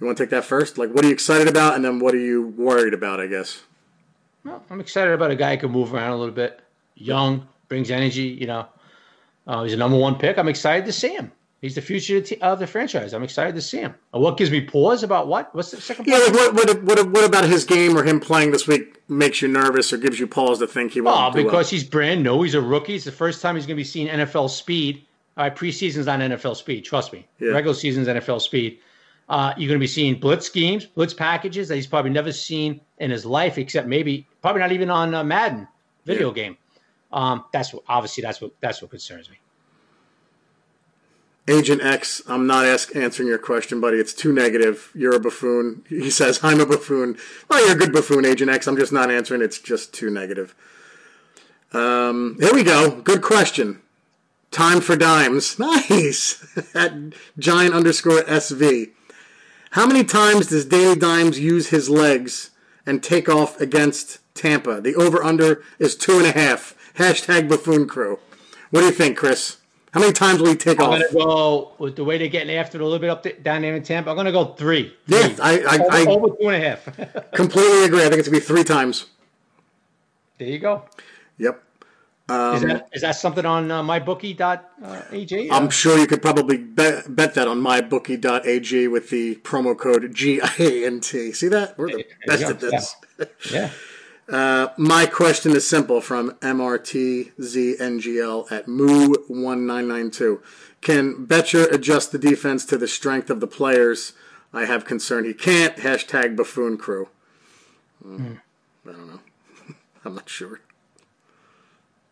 You want to take that first? Like, what are you excited about, and then what are you worried about, I guess? Well, I'm excited about a guy who can move around a little bit. Young, brings energy. You know, uh, he's a number one pick. I'm excited to see him. He's the future of the, franchise. I'm excited to see him. And what gives me pause about what? What's the second Yeah, what, what, what, what about his game or him playing this week makes you nervous or gives you pause to think he won't Oh, do well? because he's brand new. He's a rookie. It's the first time he's going to be seeing NFL speed. All right, preseason's not NFL speed. Trust me. Yeah. Regular season's NFL speed. Uh, you're going to be seeing blitz schemes, blitz packages that he's probably never seen in his life, except maybe probably not even on uh, Madden video Yeah. game. Um, that's what obviously that's what that's what concerns me. Agent X, I'm not ask, answering your question, buddy. It's too negative. You're a buffoon. He says, I'm a buffoon. Well, you're a good buffoon, Agent X. I'm just not answering. It's just too negative. Um, here we go. Good question. Time for dimes. Nice. At giant underscore SV. How many times does Danny Dimes use his legs and take off against Tampa? The over under is two and a half. Hashtag buffoon crew. What do you think, Chris? How many times will he take off? I'm going to go with the way they're getting after it a little bit up down there in Tampa. I'm going to go three. Yeah, I, I, over, I over two and a half. completely agree. I think it's gonna be three times. there you go. Yep. Is that is that something on uh, mybookie.ag? I'm sure you could probably bet, bet that on mybookie.ag with the promo code GIANT. See that? We're the best at this. yeah. Uh, my question is simple from MRTZNGL at Moo1992. Can Bettcher adjust the defense to the strength of the players? I have concern he can't. Hashtag buffoon crew. Mm, I don't know. I'm not sure.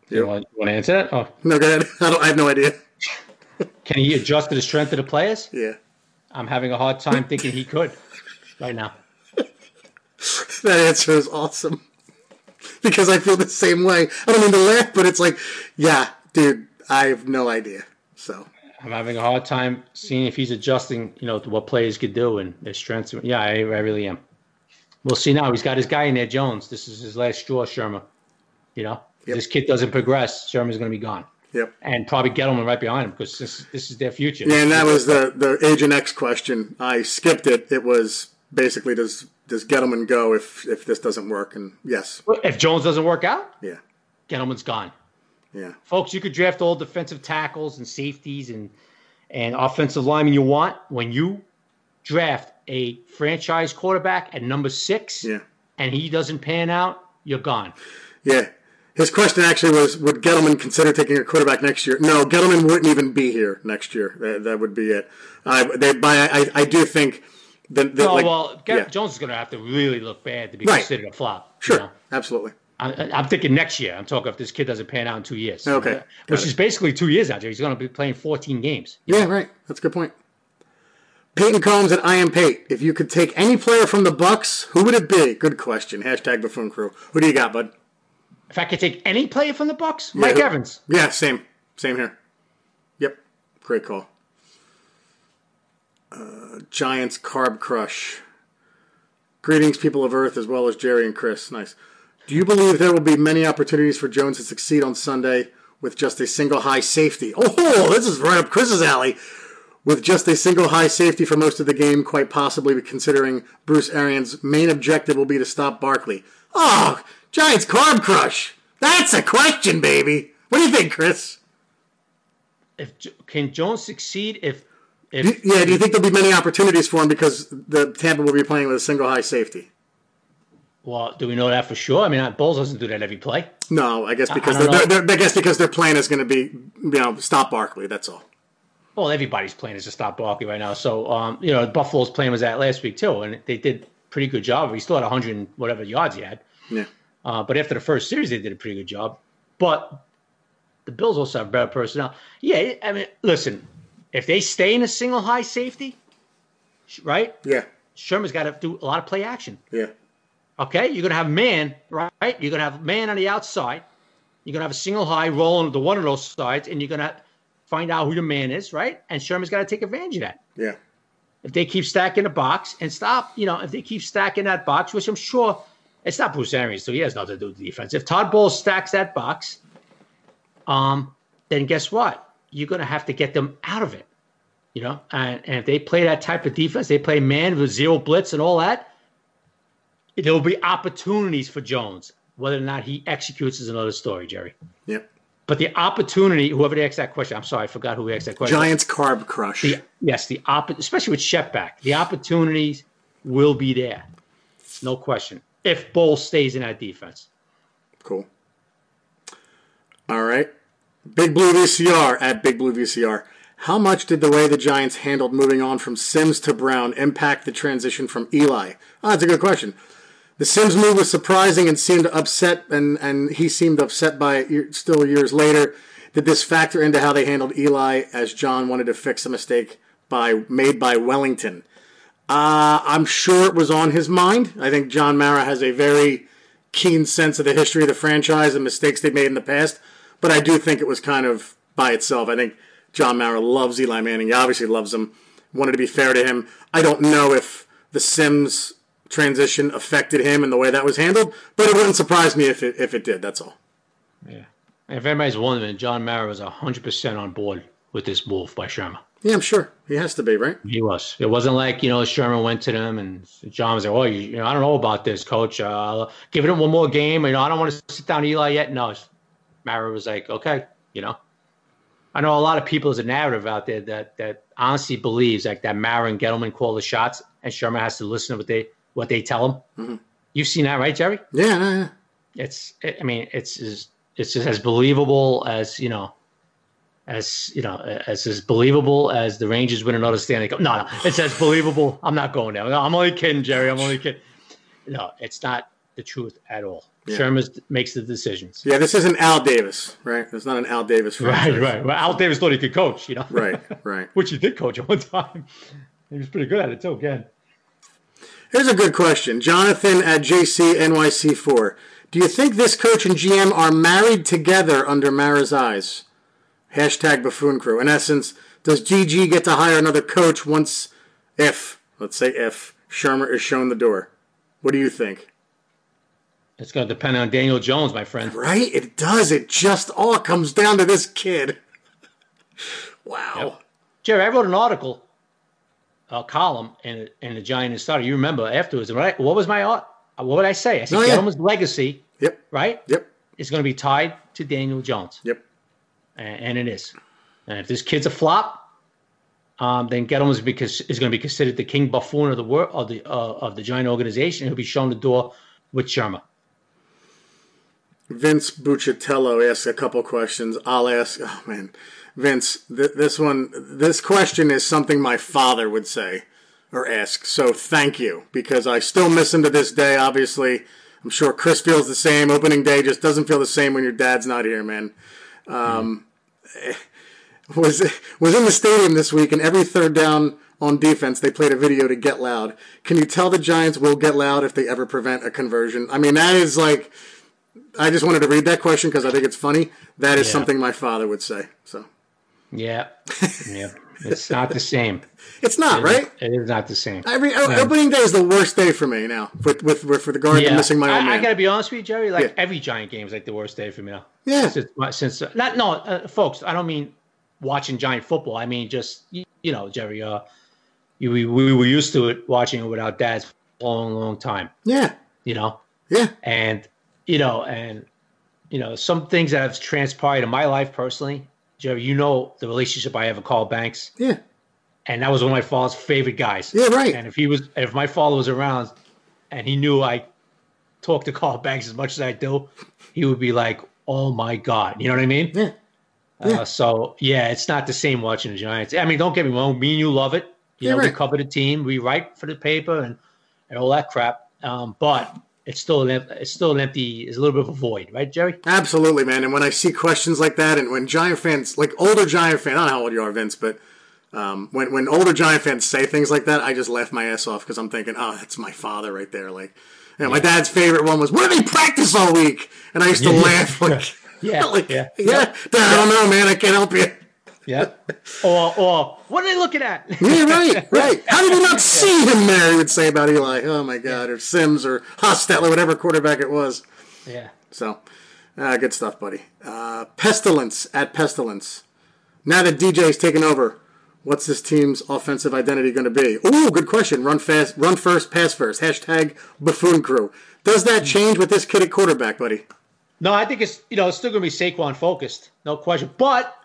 You want, you want to answer that? Oh, No, go ahead. I, don't, I have no idea. can he adjust to the strength of the players? Yeah. I'm having a hard time thinking he could right now. That answer is awesome. Because I feel the same way. I don't mean to laugh, but it's like, yeah, dude, I have no idea. So, I'm having a hard time seeing if he's adjusting, you know, to what players could do and their strengths. Yeah, I, I really am. We'll see now. He's got his guy in there, Jones. This is his last straw, Shurmur. You know, Yep. this kid doesn't progress, Shurmur's going to be gone. yep. And probably Gettleman right behind him because this, this is their future. Yeah, and that was the, the Agent X question. I skipped it. It was basically, does does Gettleman go if, if this doesn't work? And yes. If Jones doesn't work out, Yeah. Gettleman's gone. Yeah. Folks, you could draft all defensive tackles and safeties and and offensive linemen you want. When you draft a franchise quarterback at number six Yeah. and he doesn't pan out, you're gone. Yeah. His question actually was Would Gettleman consider taking a quarterback next year? No, Gettleman wouldn't even be here next year. That, that would be it. I, they, by, I, I do think that. that Oh like, well, yeah. Jones is going to have to really look bad to be Right. considered a flop. you Sure. know? Absolutely. I, I'm thinking next year. I'm talking if this kid doesn't pan out in two years. Okay. Uh, which Got is basically two years out there. He's going to be playing 14 games. Yeah, right. That's a good point. Peyton Combs and I am Pate. If you could take any player from the Bucs, who would it be? Good question. Hashtag buffoon crew. Who do you got, bud? If I could take any player from the Bucs, Mike who- Evans. Yeah, same. Same here. Yep. Great call. Uh, Giants Carb Crush. Greetings, people of Earth, as well as Jerry and Chris. Nice. Do you believe there will be many opportunities for Jones to succeed on Sunday with just a single high safety? Oh, this is right up Chris's alley. With just a single high safety for most of the game, quite possibly considering Bruce Arians' main objective will be to stop Barkley. Oh, Giants Carb Crush. That's a question, baby. What do you think, Chris? if can Jones succeed if if yeah, do you think there'll be many opportunities for him because the Tampa will be playing with a single high safety? Well, do we know that for sure? I mean, Bowles doesn't do that every play. No, I guess because I, I they're, they're, I guess because their plan is going to be you know stop Barkley. That's all. Well, everybody's plan is to stop Barkley right now. So um, you know, Buffalo's plan was that last week too, and they did pretty good job. He still had 100 whatever yards he had. Yeah. Uh, but after the first series, they did a pretty good job. But the Bills also have better personnel. Yeah, I mean, listen, if they stay in a single high safety, right? Yeah. Shurmur's got to do a lot of play action. Yeah. Okay, you're gonna have man, right? You're gonna have man on the outside. You're gonna have a single high rolling to one of those sides, and you're gonna find out who the man is, right? And Shurmur's got to take advantage of that. Yeah. If they keep stacking the box and stop, you know, if they keep stacking that box, which I'm sure it's not Bruce Arians, so he has nothing to do with the defense. If Todd Bowles stacks that box, um, then guess what? You're going to have to get them out of it. You know, and, and if they play that type of defense, they play man with zero blitz and all that. There will be opportunities for Jones. Whether or not he executes is another story, Jerry. Yep. But the opportunity, whoever asked that question, I'm sorry, I forgot who asked that question. Giants carb crush. The, yes, the op- especially with Shep back, the opportunities will be there, no question. If Bowles stays in that defense. Cool. All right. Big Blue VCR at Big Blue VCR. How much did the way the Giants handled moving on from Simms to Brown impact the transition from Eli? Oh, that's a good question. The Simms move was surprising and seemed upset, and, and he seemed upset by it still years later. Did this factor into how they handled Eli as John wanted to fix a mistake by made by Wellington? Uh, I'm sure it was on his mind. I think John Mara has a very keen sense of the history of the franchise and mistakes they made in the past. But I do think it was kind of by itself. I think John Mara loves Eli Manning. He obviously loves him. Wanted to be fair to him. I don't know if the Simms transition affected him and the way that was handled, but it wouldn't surprise me if it if it did. That's all. Yeah. If anybody's wondering, John Mara was hundred percent on board with this move by Shurmur. Yeah, I'm sure he has to be, right? He was. It wasn't like you know Shurmur went to them and John was like, "Oh, you, you know, I don't know about this, Coach. Uh, give it one more game. You know, I don't want to sit down Eli yet." No, Mara was like, "Okay, you know." I know a lot of people as a narrative out there that that honestly believes like that Mara and Gettleman call the shots, and Shurmur has to listen to what they what they tell him. Mm-hmm. You've seen that, right, Jerry? Yeah, yeah, yeah. It's, I mean, it's as it's just as believable as you know, as you know, as as believable as the Rangers win another Stanley Cup. No, no, it's as believable. I'm not going there. No, I'm only kidding, Jerry. I'm only kidding. No, it's not the truth at all. Yeah. Shurmur makes the decisions. Yeah, this isn't Al Davis, right? It's not an Al Davis. Franchise. Right, right. Well, Al Davis thought he could coach, you know. Right, right. Which he did coach at one time. He was pretty good at it too. Again. Here's a good question. Jonathan at JCNYC4. Do you think this coach and GM are married together under Mara's eyes? Hashtag buffoon crew. In essence, does GG get to hire another coach once, if, let's say if, Shurmur is shown the door? What do you think? It's going to depend on Daniel Jones, my friend. Right? It does. It just all comes down to this kid. wow. Yep. Jerry, I wrote an article a column in in the Giant Insider. You remember afterwards, right? What was my what would I say? I said, oh, yeah. Legacy. Yep. Right. Yep. Is going to be tied to Daniel Jones. Yep. And, it is. And if this kid's a flop, um, then Gettleman's because is going to be considered the king buffoon of the world of the uh, of the Giant organization. He'll be shown the door with Shurmur. Vince Buccatello asks a couple questions. I'll ask. Oh man, Vince, th- this one, this question is something my father would say or ask. So thank you because I still miss him to this day. Obviously, I'm sure Chris feels the same. Opening day just doesn't feel the same when your dad's not here, man. Um, mm. Was was in the stadium this week, and every third down on defense, they played a video to get loud. Can you tell the Giants will get loud if they ever prevent a conversion? I mean, that is like. I just wanted to read that question because I think it's funny. That is yeah. something my father would say. So. Yeah, yeah, it's not the same. It's not it right. Is, it is not the same. Every yeah. opening day is the worst day for me now. With with, with for the guard yeah. missing my own I, man. I gotta be honest with you, Jerry. Like yeah. every Giant game is like the worst day for me now. Yeah. Since, since uh, not no, uh, folks. I don't mean watching Giant football. I mean just you, you know, Jerry. Uh, you, we we were used to it watching it without dads for a long long time. Yeah. You know. Yeah. And you know and you know some things that have transpired in my life personally Jerry, you know the relationship I have with Carl Banks, Yeah. and that was one of my father's favorite guys. Yeah, right. And if he was, if my father was around, and he knew I talked to Carl Banks as much as I do, he would be like, "Oh my God," you know what I mean? Yeah. Yeah. Uh, so yeah, it's not the same watching the Giants. I mean, don't get me wrong, me and you love it. You Yeah, know, we cover the team, we write for the paper, and and all that crap. Um, but it's still an, it's still an empty. It's a little bit of a void, right, Jerry? Absolutely, man. And when I see questions like that, and when Giant fans, like older Giant fans, I don't know how old you are, Vince, but um, when when older Giant fans say things like that, I just laugh my ass off because I'm thinking, oh, that's my father right there. Like, you know, my dad's favorite one was, "Where do they practice all week?" And I used to Yeah. laugh like, Yeah, like, yeah. yeah, Dad, I don't know, man. I can't help you. Yeah. or or what are they looking at? Yeah, right, right. How did you not see him there? He would say about Eli. Oh my God, or Simms or Hostetler, whatever quarterback it was. yeah. So, uh, good stuff, buddy. Uh, Pestilence at Pestilence. Now that DJ's taken over, what's this team's offensive identity going to be? Oh, good question. Run fast, run first, pass first. Hashtag buffoon crew. Does that change with this kid at quarterback, buddy? No, I think it's you know it's still going to be Saquon focused, no question. But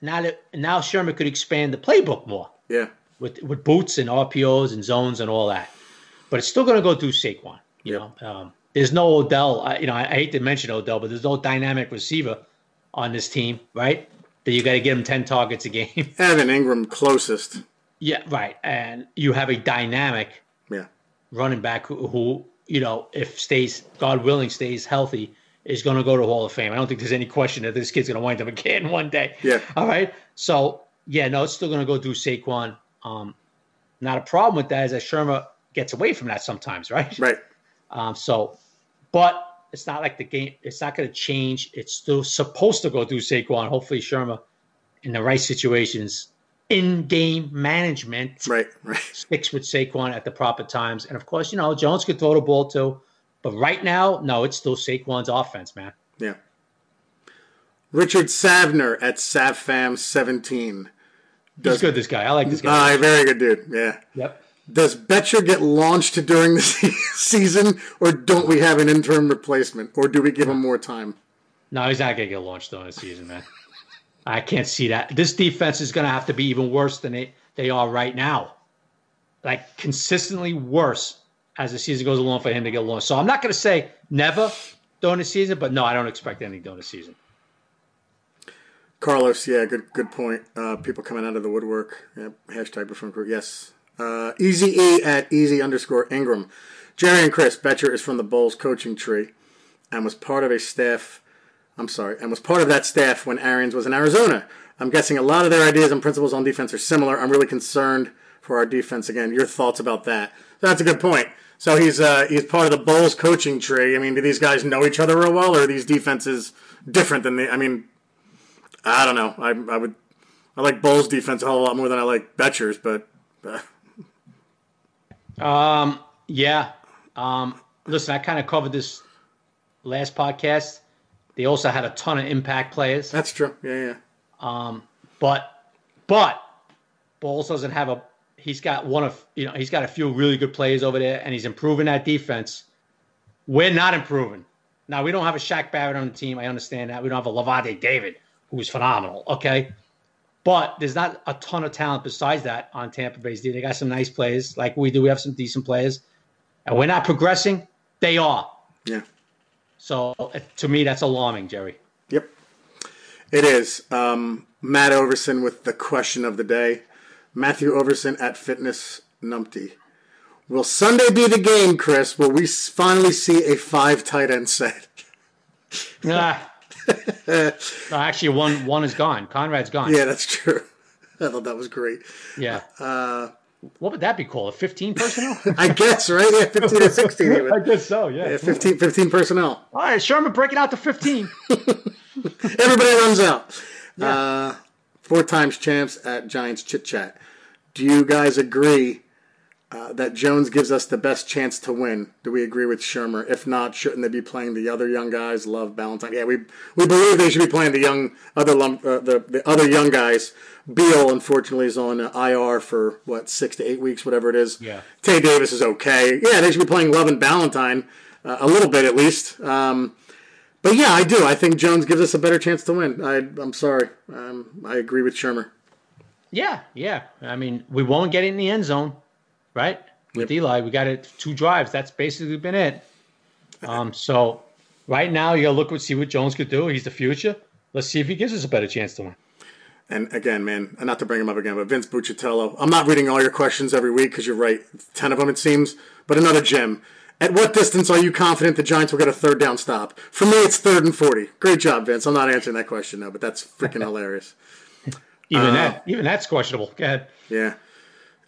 now that now Shurmur could expand the playbook more Yeah, with with boots and RPOs and zones and all that. But it's still going to go through Saquon. You know, um, there's no Odell. I, you know, I, I hate to mention Odell, but there's no dynamic receiver on this team, right? That you got to get him ten targets a game. Evan Engram closest. yeah, right. And you have a dynamic Yeah, running back who, who you know, if stays, God willing, stays healthy, is going to go to Hall of Fame. I don't think there's any question that this kid's going to wind up a kid one day. Yeah. All right. So yeah, no, it's still going to go through Saquon. Um, not a problem with that is that Shurmur gets away from that sometimes, right? right. Um, so, but it's not like the game. It's not going to change. It's still supposed to go through Saquon. Hopefully, Shurmur, in the right situations, in-game management, Right, right. sticks with Saquon at the proper times. And of course, you know, Jones could throw the ball too. But right now, no, it's still Saquon's offense, man. Yeah. Richard Savner at SavFam17. He's good, this guy. I like this guy. Ah, very good dude. Yeah. yep. Does Bettcher get launched during the season, or don't we have an interim replacement, or do we give him more time? No, he's not going to get launched during the season, man. I can't see that. This defense is going to have to be even worse than they, they are right now. Like consistently worse as the season goes along for him to get launched. So I'm not going to say never during the season, but no, I don't expect anything during the season. Carlos, yeah, good good point. Uh, people coming out of the woodwork. Yeah, hashtag before group. Yes. Uh, Easy E at easy underscore Ingram. Jerry and Chris Bettcher is from the Bowles coaching tree, and was part of a staff. I'm sorry, and was part of that staff when Arians was in Arizona. I'm guessing a lot of their ideas and principles on defense are similar. I'm really concerned for our defense again. Your thoughts about that? That's a good point. So he's uh, he's part of the Bowles coaching tree. I mean, do these guys know each other real well, or are these defenses different than the? I mean, I don't know. I, I would. I like Bowles defense a whole lot more than I like Bettcher's, but uh, Um, yeah. Um, listen, I kind of covered this last podcast. They also had a ton of impact players. that's true. Yeah, yeah. Um, but but Bowles doesn't have a. He's got one of you know he's got a few really good players over there, and he's improving that defense. We're not improving. Now we don't have a Shaq Barrett on the team. I understand that we don't have a Lavonte David who's phenomenal. Okay, but there's not a ton of talent besides that on Tampa Bay's team. They got some nice players like we do. We have some decent players, and we're not progressing. They are. Yeah. So to me, that's alarming, Jerry. Yep. It is. Um, Matt Overson with the question of the day. Matthew Overson at Fitness Numpty. Will Sunday be the game, Chris? Will we finally see a five tight end set? Ah. no, actually, one one is gone. Conrad's gone. Yeah, that's true. I thought that was great. Yeah. Uh, What would that be called? A 15 personnel? I guess, right? Yeah, 15 or 16 I guess so, yeah. Yeah, 15, 15 personnel. All right, Shurmur break it out to 15. Everybody runs out. Uh, four times champs at Giants Chit Chat. Do you guys agree uh, that Jones gives us the best chance to win? Do we agree with Shurmur? If not, shouldn't they be playing the other young guys? Love Ballentine. Yeah, we we believe they should be playing the young other lum, uh, the the other young guys. Beal unfortunately is on uh, IR for what six to eight weeks, whatever it is. Yeah. Tay Davis is okay. Yeah, they should be playing Love and Ballentine uh, a little bit at least. Um, but yeah, I do. I think Jones gives us a better chance to win. I, I'm sorry. Um, I agree with Shurmur. Yeah, yeah. I mean, we won't get it in the end zone, right? With yep. Eli, we got it two drives. That's basically been it. Um, so right now, you gotta look and see what Jones could do. He's the future. Let's see if he gives us a better chance to win. And again, man, not to bring him up again, but Vince Buccitello. I'm not reading all your questions every week because you're right, ten of them it seems. But another gem. At what distance are you confident the Giants will get a third down stop? For me, it's third and forty. Great job, Vince. I'm not answering that question now, but that's freaking hilarious. Even uh, that, even that's questionable. Go ahead. Yeah,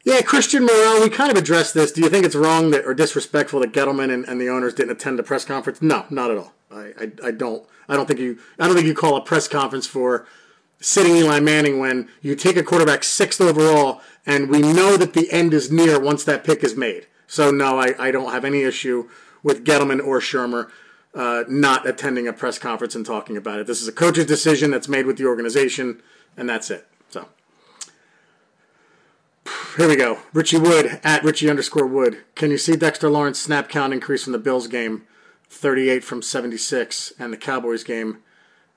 yeah. Christian Morel. We kind of addressed this. Do you think it's wrong that or disrespectful that Gettleman and, and the owners didn't attend the press conference? No, not at all. I, I, I don't. I don't think you. I don't think you call a press conference for sitting Eli Manning when you take a quarterback sixth overall, and we know that the end is near once that pick is made. So no, I, I don't have any issue with Gettleman or Shurmur uh, not attending a press conference and talking about it. This is a coach's decision that's made with the organization, and that's it. So here we go. Richie Wood at Richie underscore Wood. Can you see Dexter Lawrence snap count increase from the Bills game, 38 from 76, and the Cowboys game,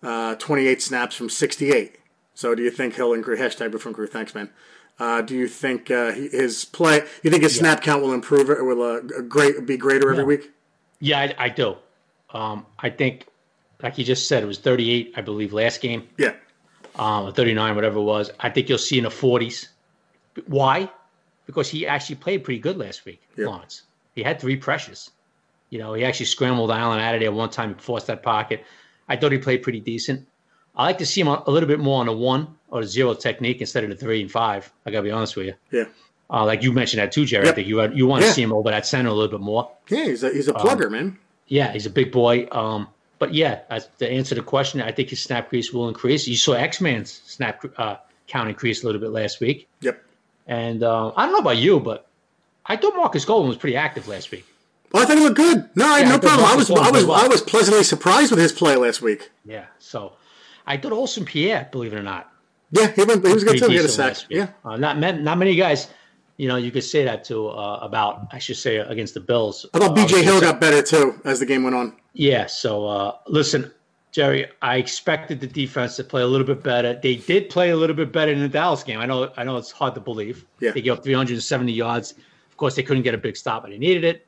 uh, 28 snaps from 68? So do you think he'll increase? Hashtag from crew. Thanks, man. Uh, do you think uh, his play? You think his yeah. snap count will improve It will uh, great be greater every yeah. week? Yeah, I, I do. Um, I think, like you just said, it was 38, I believe, last game. Yeah. Um, 39, whatever it was. I think you'll see in the 40s. Why? Because he actually played pretty good last week, yeah. Lawrence. He had three pressures. You know, he actually scrambled Allen out of there one time, He forced that pocket. I thought he played pretty decent. I like to see him a, little bit more on a one or a zero technique instead of the three and five. I gotta be honest with you. Yeah. Uh, like you mentioned that too, Jerry. Yep. I think you you want to yeah. see him over that center a little bit more. Yeah, he's a he's a plugger, um, man. Yeah, he's a big boy. Um, but yeah, as, to answer the question, I think his snap crease will increase. You saw X Man's snap uh, count increase a little bit last week. Yep. And uh, I don't know about you, but I thought Marcus Golden was pretty active last week. Well, I thought he looked good. No, I yeah, no problem. I was I was well. I was pleasantly surprised with his play last week. Yeah. So I thought Olsen Pierre, believe it or not. Yeah, he, went, he was good too. He had a sack. Yeah, uh, not not many guys. You know, you could say that to uh, about I should say against the Bills. I thought B.J. Uh, Hill got better too as the game went on. Yeah. So uh, listen, Jerry, I expected the defense to play a little bit better. They did play a little bit better in the Dallas game. I know. I know it's hard to believe. Yeah. They gave up 370 yards. Of course, they couldn't get a big stop, but they needed it.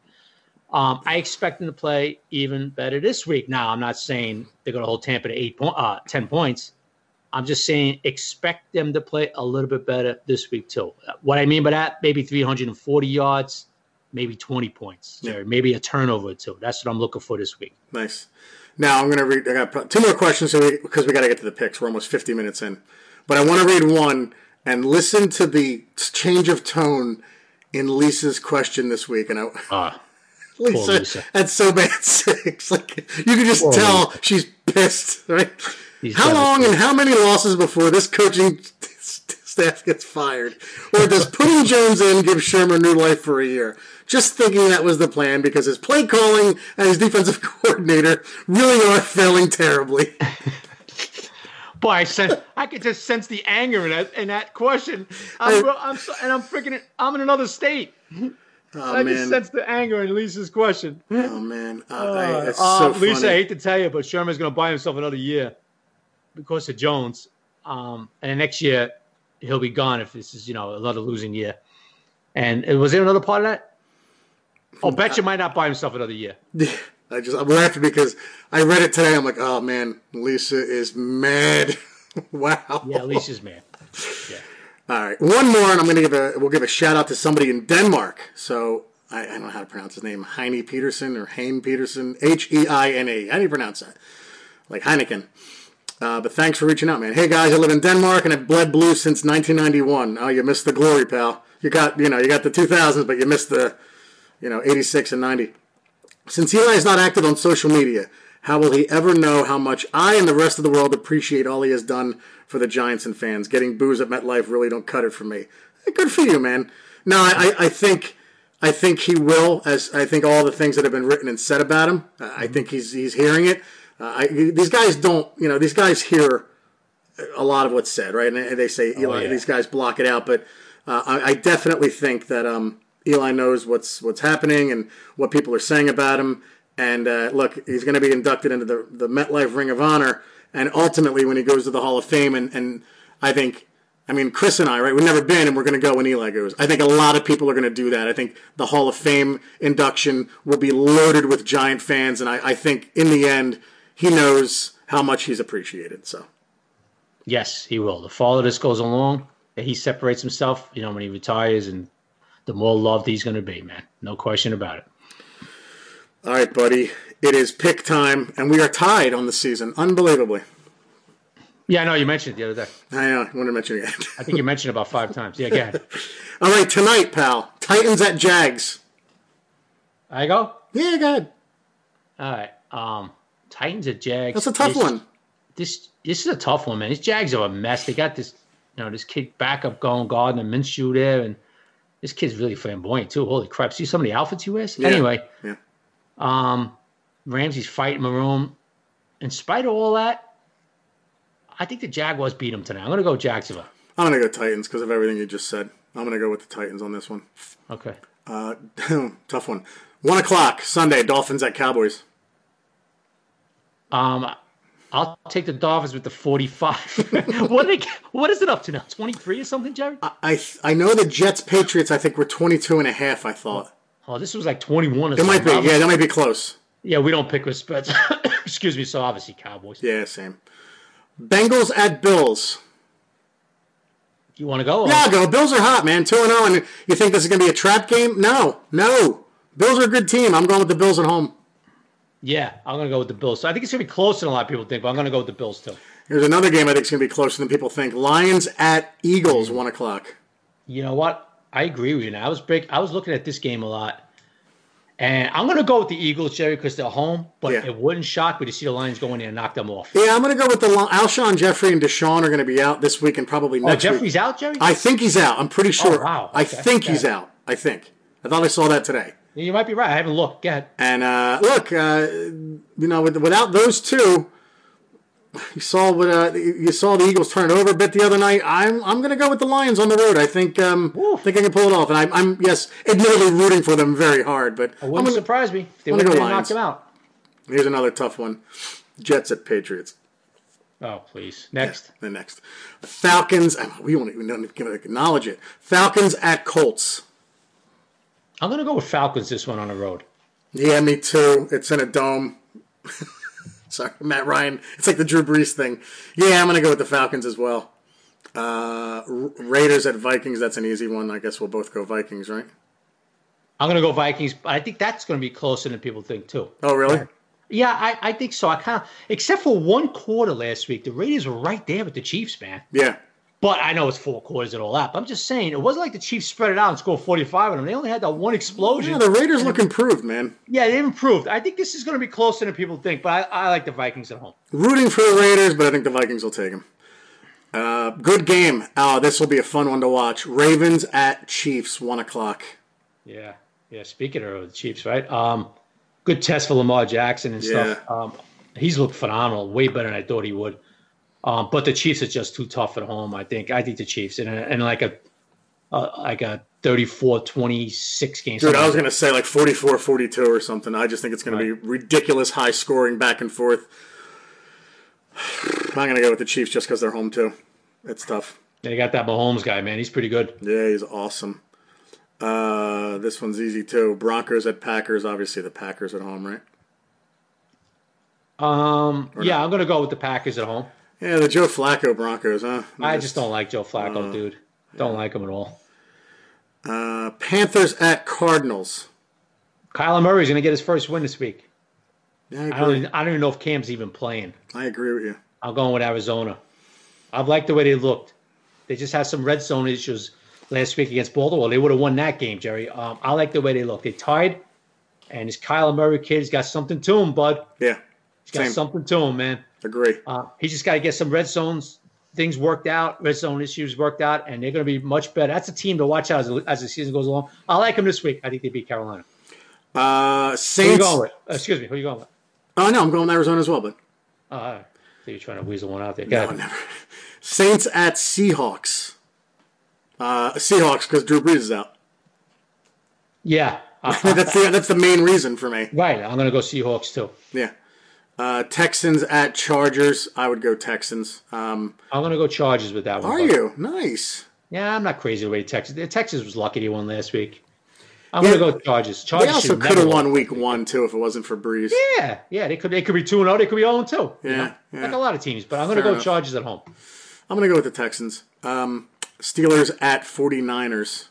Um, I expect them to play even better this week. Now, I'm not saying they're going to hold Tampa to eight point, uh, ten points. I'm just saying expect them to play a little bit better this week too. What I mean by that, maybe 340 yards, maybe 20 points, yeah. or maybe a turnover or two. That's what I'm looking for this week. Nice. Now I'm going to read. I got two more questions so we, because we got to get to the picks. We're almost 50 minutes in, but I want to read one and listen to the change of tone in Lisa's question this week. And I. Uh. Lisa, Lisa. at so bad six. Like you can just Poor tell Lisa. she's pissed, right? He's how long and how many losses before this coaching staff gets fired? Or does putting Jones in give Shurmur new life for a year? Just thinking that was the plan because his play calling and his defensive coordinator really are failing terribly. Boy, I sense I could just sense the anger in that in that question. I'm, I, I'm so, and I'm freaking I'm in another state. Oh, I man. just sense the anger in Lisa's question. Oh man, uh, uh, uh, so Lisa. I hate to tell you, but Shurmur's going to buy himself another year because of Jones. Um, and next year he'll be gone if this is you know another losing year. And was there another part of that? Oh, bet you might not buy himself another year. I just I'm laughing because I read it today. I'm like, oh man, Lisa is mad. wow. Yeah, Lisa's mad. Yeah. All right, one more, and I'm going to give a we'll give a shout out to somebody in Denmark. So I, I don't know how to pronounce his name, Heine Peterson or Hein Peterson, H E I N A. How do you pronounce that? Like Heineken. Uh, but thanks for reaching out, man. Hey guys, I live in Denmark and I've bled blue since 1991. Oh, you missed the glory, pal. You got you know you got the 2000s, but you missed the you know 86 and 90. Since Eli is not active on social media, how will he ever know how much I and the rest of the world appreciate all he has done for the Giants and fans? Getting booze at MetLife really don't cut it for me. Good for you, man. No, I, I think I think he will. As I think all the things that have been written and said about him, I think he's he's hearing it. Uh, I, these guys don't, you know, these guys hear a lot of what's said, right? And they say Eli, oh, yeah. these guys block it out, but uh, I, I, definitely think that um, Eli knows what's what's happening and what people are saying about him And uh, look, he's going to be inducted into the, the MetLife Ring of Honor. And ultimately, when he goes to the Hall of Fame, and, and I think, I mean, Chris and I, right, we've never been, and we're going to go when Eli goes. I think a lot of people are going to do that. I think the Hall of Fame induction will be loaded with Giant fans. And I, I think in the end, he knows how much he's appreciated. So. Yes, he will. The farther this goes along, he separates himself, you know, when he retires, and the more loved he's going to be, man. No question about it. All right, buddy. It is pick time, and we are tied on the season, unbelievably. Yeah, I know you mentioned it the other day. I know. I want to mention it again. I think you mentioned it about five times. Yeah, go ahead. All right, tonight, pal. Titans at Jags. I go. Yeah, go ahead. All right. Um, Titans at Jags. That's a tough this, one. This this is a tough one, man. These Jags are a mess. They got this, you know, this kid backup going, Gardner Minshew there, and this kid's really flamboyant too. Holy crap! See some of the outfits he wears. Yeah. Anyway, Yeah. um, Ramsey's fighting Marrone. In spite of all that, I think the Jaguars beat him tonight. I'm gonna go Jacksonville. I'm going to go Titans because of everything you just said. I'm going to go with the Titans on this one. Okay. Uh, tough one. One o'clock Sunday. Dolphins at Cowboys. Um, I'll take the Dolphins with the 45. what they, what is it up to now? 23 or something, Jerry? I I know the Jets Patriots. I think were 22 and a half. I thought Oh, this was like 21 or it might be. Yeah, that might be close. Yeah, we don't pick with spreads. Excuse me. So obviously Cowboys. Yeah, same. Bengals at Bills. You want to go? Yeah, go. Bills are hot, man. Two and zero, and you think this is going to be a trap game? No, no. Bills are a good team. I'm going with the Bills at home. Yeah, I'm gonna go with the Bills. So I think it's gonna be closer than a lot of people think, but I'm gonna go with the Bills too. Here's another game I think is going to be closer than people think. Lions at Eagles, one o'clock. You know what? I agree with you. Now I was big. I was looking at this game a lot, and I'm gonna go with the Eagles, Jerry, because they're home. But Yeah. it wouldn't shock me to see the Lions go in there and knock them off. Yeah, I'm going to go with the Alshon Jeffery and DeSean are going to be out this week and probably Oh, next week. Jeffery's out, Jerry. I think he's out. I'm pretty oh, sure. Oh, wow. I Okay. think he's out. I think. I thought I saw that today. You might be right. I haven't looked. Ahead. And uh, look, uh, you know, with, without those two, you saw what uh, you saw the Eagles turn it over a bit the other night. I'm I'm going to go with the Lions on the road. I think um, Woo. think I can pull it off. And I'm, I'm yes, admittedly rooting for them very hard. But It I'm wouldn't gonna- surprise me if they would have knocked Lions. them out. here's another tough one: Jets at Patriots. Oh, please. Next. The next, Falcons. We won't even acknowledge it. Falcons at Colts. I'm gonna go with Falcons this one on the road. Yeah, me too. It's in a dome. Sorry, Matt Ryan. It's like the Drew Brees thing. Yeah, I'm going to go with the Falcons as well. Uh, Raiders at Vikings. That's an easy one. I guess we'll both go Vikings, right? I'm gonna go Vikings, but I think that's gonna be closer than people think too. Oh, really? Yeah, I, I think so. I kind of, except for one quarter last week, the Raiders were right there with the Chiefs, man. Yeah. But I know it's four quarters and all that. But I'm just saying, it wasn't like the Chiefs spread it out and scored 45 on them. They only had that one explosion. Yeah, the Raiders look improved, man. Yeah, they improved. I think this is going to be closer than people think, but I, I like the Vikings at home. Rooting for the Raiders, but I think the Vikings will take them. Uh, good game. Oh, this will be a fun one to watch. Ravens at Chiefs, one o'clock. Yeah, yeah. Speaking of the Chiefs, right? Um, good test for Lamar Jackson and stuff. Yeah. Um, he's looked phenomenal, way better than I thought he would. Um, but the Chiefs are just too tough at home. I think. I think the Chiefs and and like a uh, like a 34-26 game. Dude, I was like to say like 44 42 or something. I just think it's going to be ridiculous high scoring back and forth. I'm going to go with the Chiefs just because they're home, too. It's tough. They got that Mahomes guy, man. He's pretty good. Yeah, he's awesome. Uh, this one's easy, too. Broncos at Packers. Obviously, the Packers at home, right? Um, yeah, I'm gonna go with the Packers at home. Yeah, the Joe Flacco Broncos, huh? I just don't like Joe Flacco, dude. Don't like him at all. Uh, Panthers at Cardinals. Kyler Murray's gonna get his first win this week. Yeah, I I don't. Even, I don't even know if Cam's even playing. I agree with you. I'm going with Arizona. I've liked the way they looked. They just had some red zone issues last week against Baltimore. They would have won that game, Jerry. Um, I like the way they look. They tied, and this Kyler Murray kid's got something to him, bud. Yeah, He's got Same. something to him, man. Agree. Uh, he just got to get some red zones things worked out, red zone issues worked out, and they're going to be much better. That's a team to watch out as, as the season goes along. I like them this week. I think they beat Carolina. Uh, Who you Saints. going with? Uh, excuse me. Who you going with? Oh, no, I'm going Arizona as well, but Uh, I think you're trying to weasel one out there. Go no, ahead. never. Saints at Seahawks. Uh, Seahawks because Drew Brees is out. Yeah, that's the that's the main reason for me. Right. I'm going to go Seahawks too. Yeah. Uh, Texans at Chargers. I would go Texans. Um, I'm going to go Chargers with that one. are but- you nice? Yeah, I'm not crazy the way Texas. Texas was lucky they won last week. I'm Yeah. going to go Chargers. They Chargers also could have won Week One too if it wasn't for Brees. Yeah, yeah, they could. They could be two and zero. They could be zero and two. you Yeah, know? yeah. like a lot of teams. But I'm going to Fair go enough. Chargers at home. I'm gonna go with the Texans. Um, Steelers at 49ers.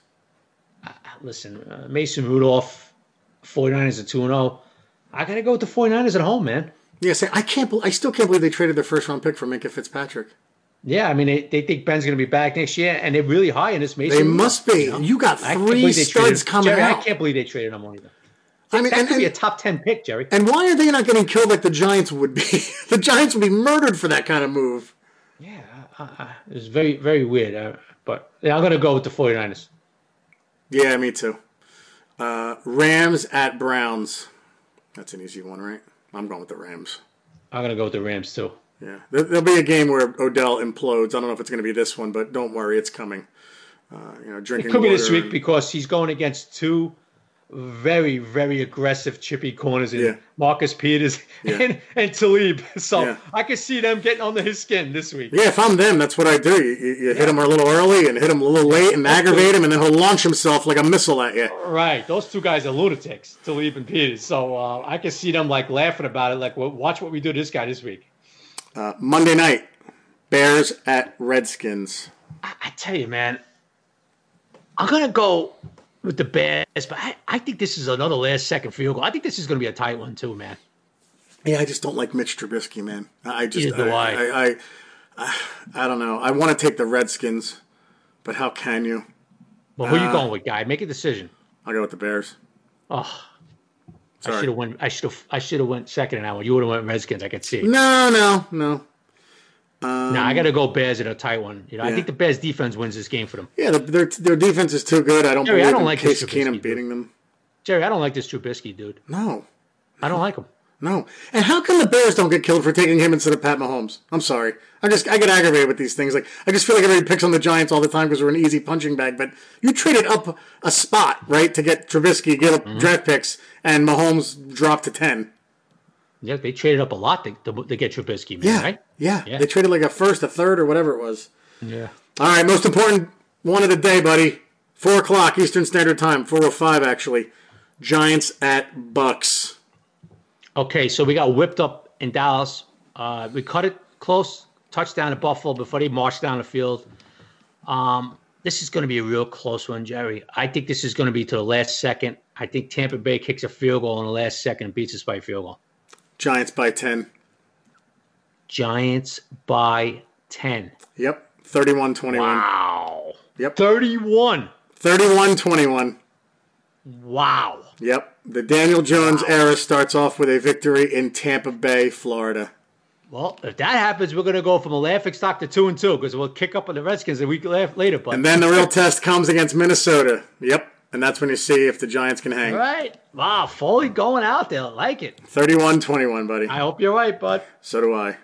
Listen, uh, Mason Rudolph, 49ers at two and zero. I got to go with the 49ers at home, man. Yeah, say, I can't. I still can't believe they traded their first round pick for Minkah Fitzpatrick. Yeah, I mean they, they think Ben's going to be back next year, and they're really high in this Mason. They must be. know? You got three studs coming Jerry, out. I can't believe they traded him on either. I mean, That and, could be a top ten pick, Jerry. and why are they not getting killed like the Giants would be? the Giants would be murdered for that kind of move. Yeah, I, I, it was very very weird. Uh, but yeah, I'm going to go with the 49ers. Yeah, me too. Uh, Rams at Browns. That's an easy one, right? I'm going with the Rams. I'm going to go with the Rams too. Yeah, there, there'll be a game where Odell implodes. I don't know if it's going to be this one, but don't worry, it's coming. Uh, you know, drinking It could be this week and- because he's going against two very, very aggressive chippy corners in Yeah. Marcus Peters Yeah. and, and Talib. So Yeah. I can see them getting under his skin this week. Yeah, if I'm them, that's what I do. You, you, you hit him a little early and hit him a little late and aggravate him, and then he'll launch himself like a missile at you. Right. Those two guys are lunatics, Talib and Peters. So uh, I can see them like laughing about it. Like, well, watch what we do to this guy this week. Uh, Monday night, Bears at Redskins. I, I tell you, man, I'm going to go with the Bears, but I, I think this is another last second field goal. I think this is going to be a tight one, too, man. Yeah, I just don't like Mitch Trubisky, man. I just, I, I. I, I, I don't know. I want to take the Redskins, but how can you? Well, who are you Uh, going with, guy? Make a decision. I'll go with the Bears. Oh, I should have went. I should have. I should have went second in that one. You would have went Redskins. I could see. No, no, no. No, I got to go Bears in a tight one. You know, I think the Bears defense wins this game for them. Yeah, their their defense is too good. I don't Jerry, I don't like Case Keenum dude. beating them. Jerry, I don't like this Trubisky dude. No, I don't like him. no. And how come the Bears don't get killed for taking him instead of Pat Mahomes? I'm sorry. I just I get aggravated with these things. Like I just feel like everybody picks on the Giants all the time because we're an easy punching bag. But you traded up a spot right to get Trubisky, get Mm-hmm. up draft picks, and Mahomes dropped to ten. Yeah, they traded up a lot to, to, to get Trubisky, man. Yeah, Right? yeah, Yeah. They traded like a first, a third, or whatever it was. Yeah. All right, most important one of the day, buddy. Four o'clock Eastern Standard Time. Four o five actually. Giants at Bucs. Okay, so we got whipped up in Dallas. Uh, we cut it close, touchdown at Buffalo before they marched down the field. Um, this is going to be a real close one, Jerry. I think this is going to be to the last second. I think Tampa Bay kicks a field goal in the last second and beats us by a field goal. Giants by ten. Giants by 10. Yep. 31-21. Wow. Yep. 31. 31-21. Wow. Yep. The Daniel Jones era starts off with a victory in Tampa Bay, Florida. Well, if that happens, we're going to go from a laughing stock to 2 and 2 because we'll kick up on the Redskins a week later. But And then the real test comes against Minnesota. Yep. And that's when you see if the Giants can hang. All right. Wow. Foley going out there. Like it. 31-21, buddy. I hope you're right, bud. So do I.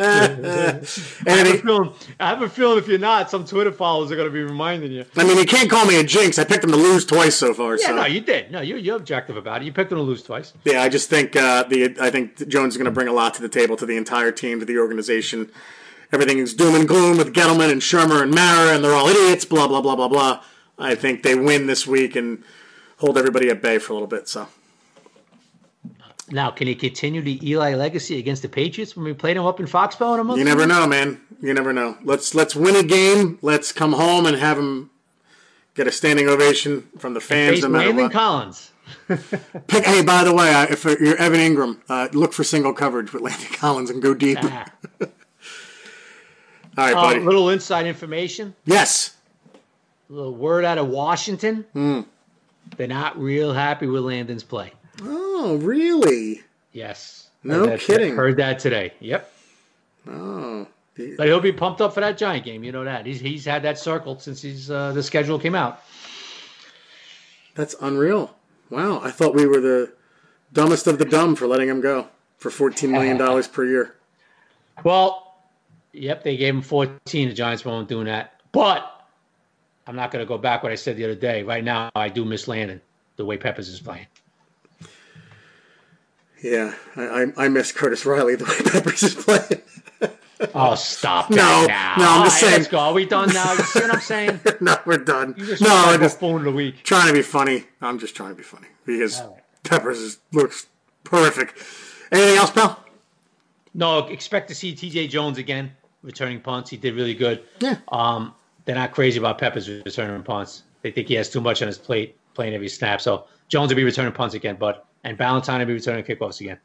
I have, a feeling, I have a feeling if you're not, some Twitter followers are going to be reminding you. I mean, you can't call me a jinx. I picked them to lose twice so far. Yeah, so. no, you did. No, you, you're objective about it. You picked them to lose twice. Yeah, I just think uh, the I think Jones is going to bring a lot to the table to the entire team, to the organization. Everything is doom and gloom with Gettleman and Shurmur and Mara, and they're all idiots. Blah blah blah blah blah. I think they win this week and hold everybody at bay for a little bit. So Now, can he continue the Eli legacy against the Patriots when we played him up in Foxborough in a month? you never know, man. You never know. Let's let's win a game. Let's come home and have them get a standing ovation from the fans, no matter Landon what. Collins. Pick, hey, by the way, uh, if you're Evan Engram, uh, look for single coverage with Landon Collins and go deep. All right, Uh, buddy. little inside information. yes. Little word out of Washington. Hmm. They're not real happy with Landon's play. Oh, really? Yes. No Heard that- kidding. Heard that today. Yep. Oh. But he'll be pumped up for that Giant game. You know that. He's, he's had that circled since he's uh, the schedule came out. That's unreal. Wow, I thought we were the dumbest of the dumb for letting him go for $14 million per year. Well, yep, they gave him 14. The Giants won't doing that. But I'm not going to go back what I said the other day. Right now, I do miss Landon the way Peppers is playing. Yeah, I, I, I miss Curtis Riley the way Peppers is playing. Oh, stop No, now. no, I'm just right, saying- Let's go. Are we done now? You see what I'm saying? no, we're done. You just No, I'm just phone of the week. trying to be funny. I'm just trying to be funny because right. Peppers is, looks horrific. Anything else, pal? No, expect to see T.J. Jones again returning punts. He did really good. Yeah. Um, they're not crazy about Peppers returning punts. They think he has too much on his plate playing every snap. So Jones will be returning punts again, but and Ballentine will be returning kickoffs again.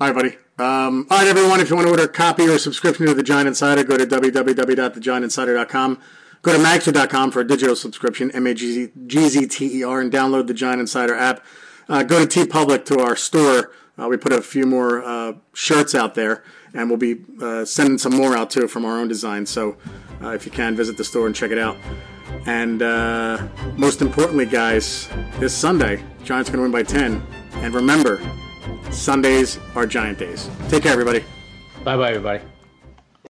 All right, buddy. Um, all right, everyone. If you want to order a copy or a subscription to The Giant Insider, go to www.thegiantinsider.com. Go to magzter.com for a digital subscription, M-A-G-Z-T-E-R, and download the Giant Insider app. Uh, go to TeePublic to our store. Uh, we put a few more uh, shirts out there, and we'll be uh, sending some more out too from our own design. So uh, if you can, visit the store and check it out. And uh, most importantly, guys, this Sunday, Giants going to win by 10. And remember, Sundays are Giant days. Take care, everybody. Bye bye, everybody.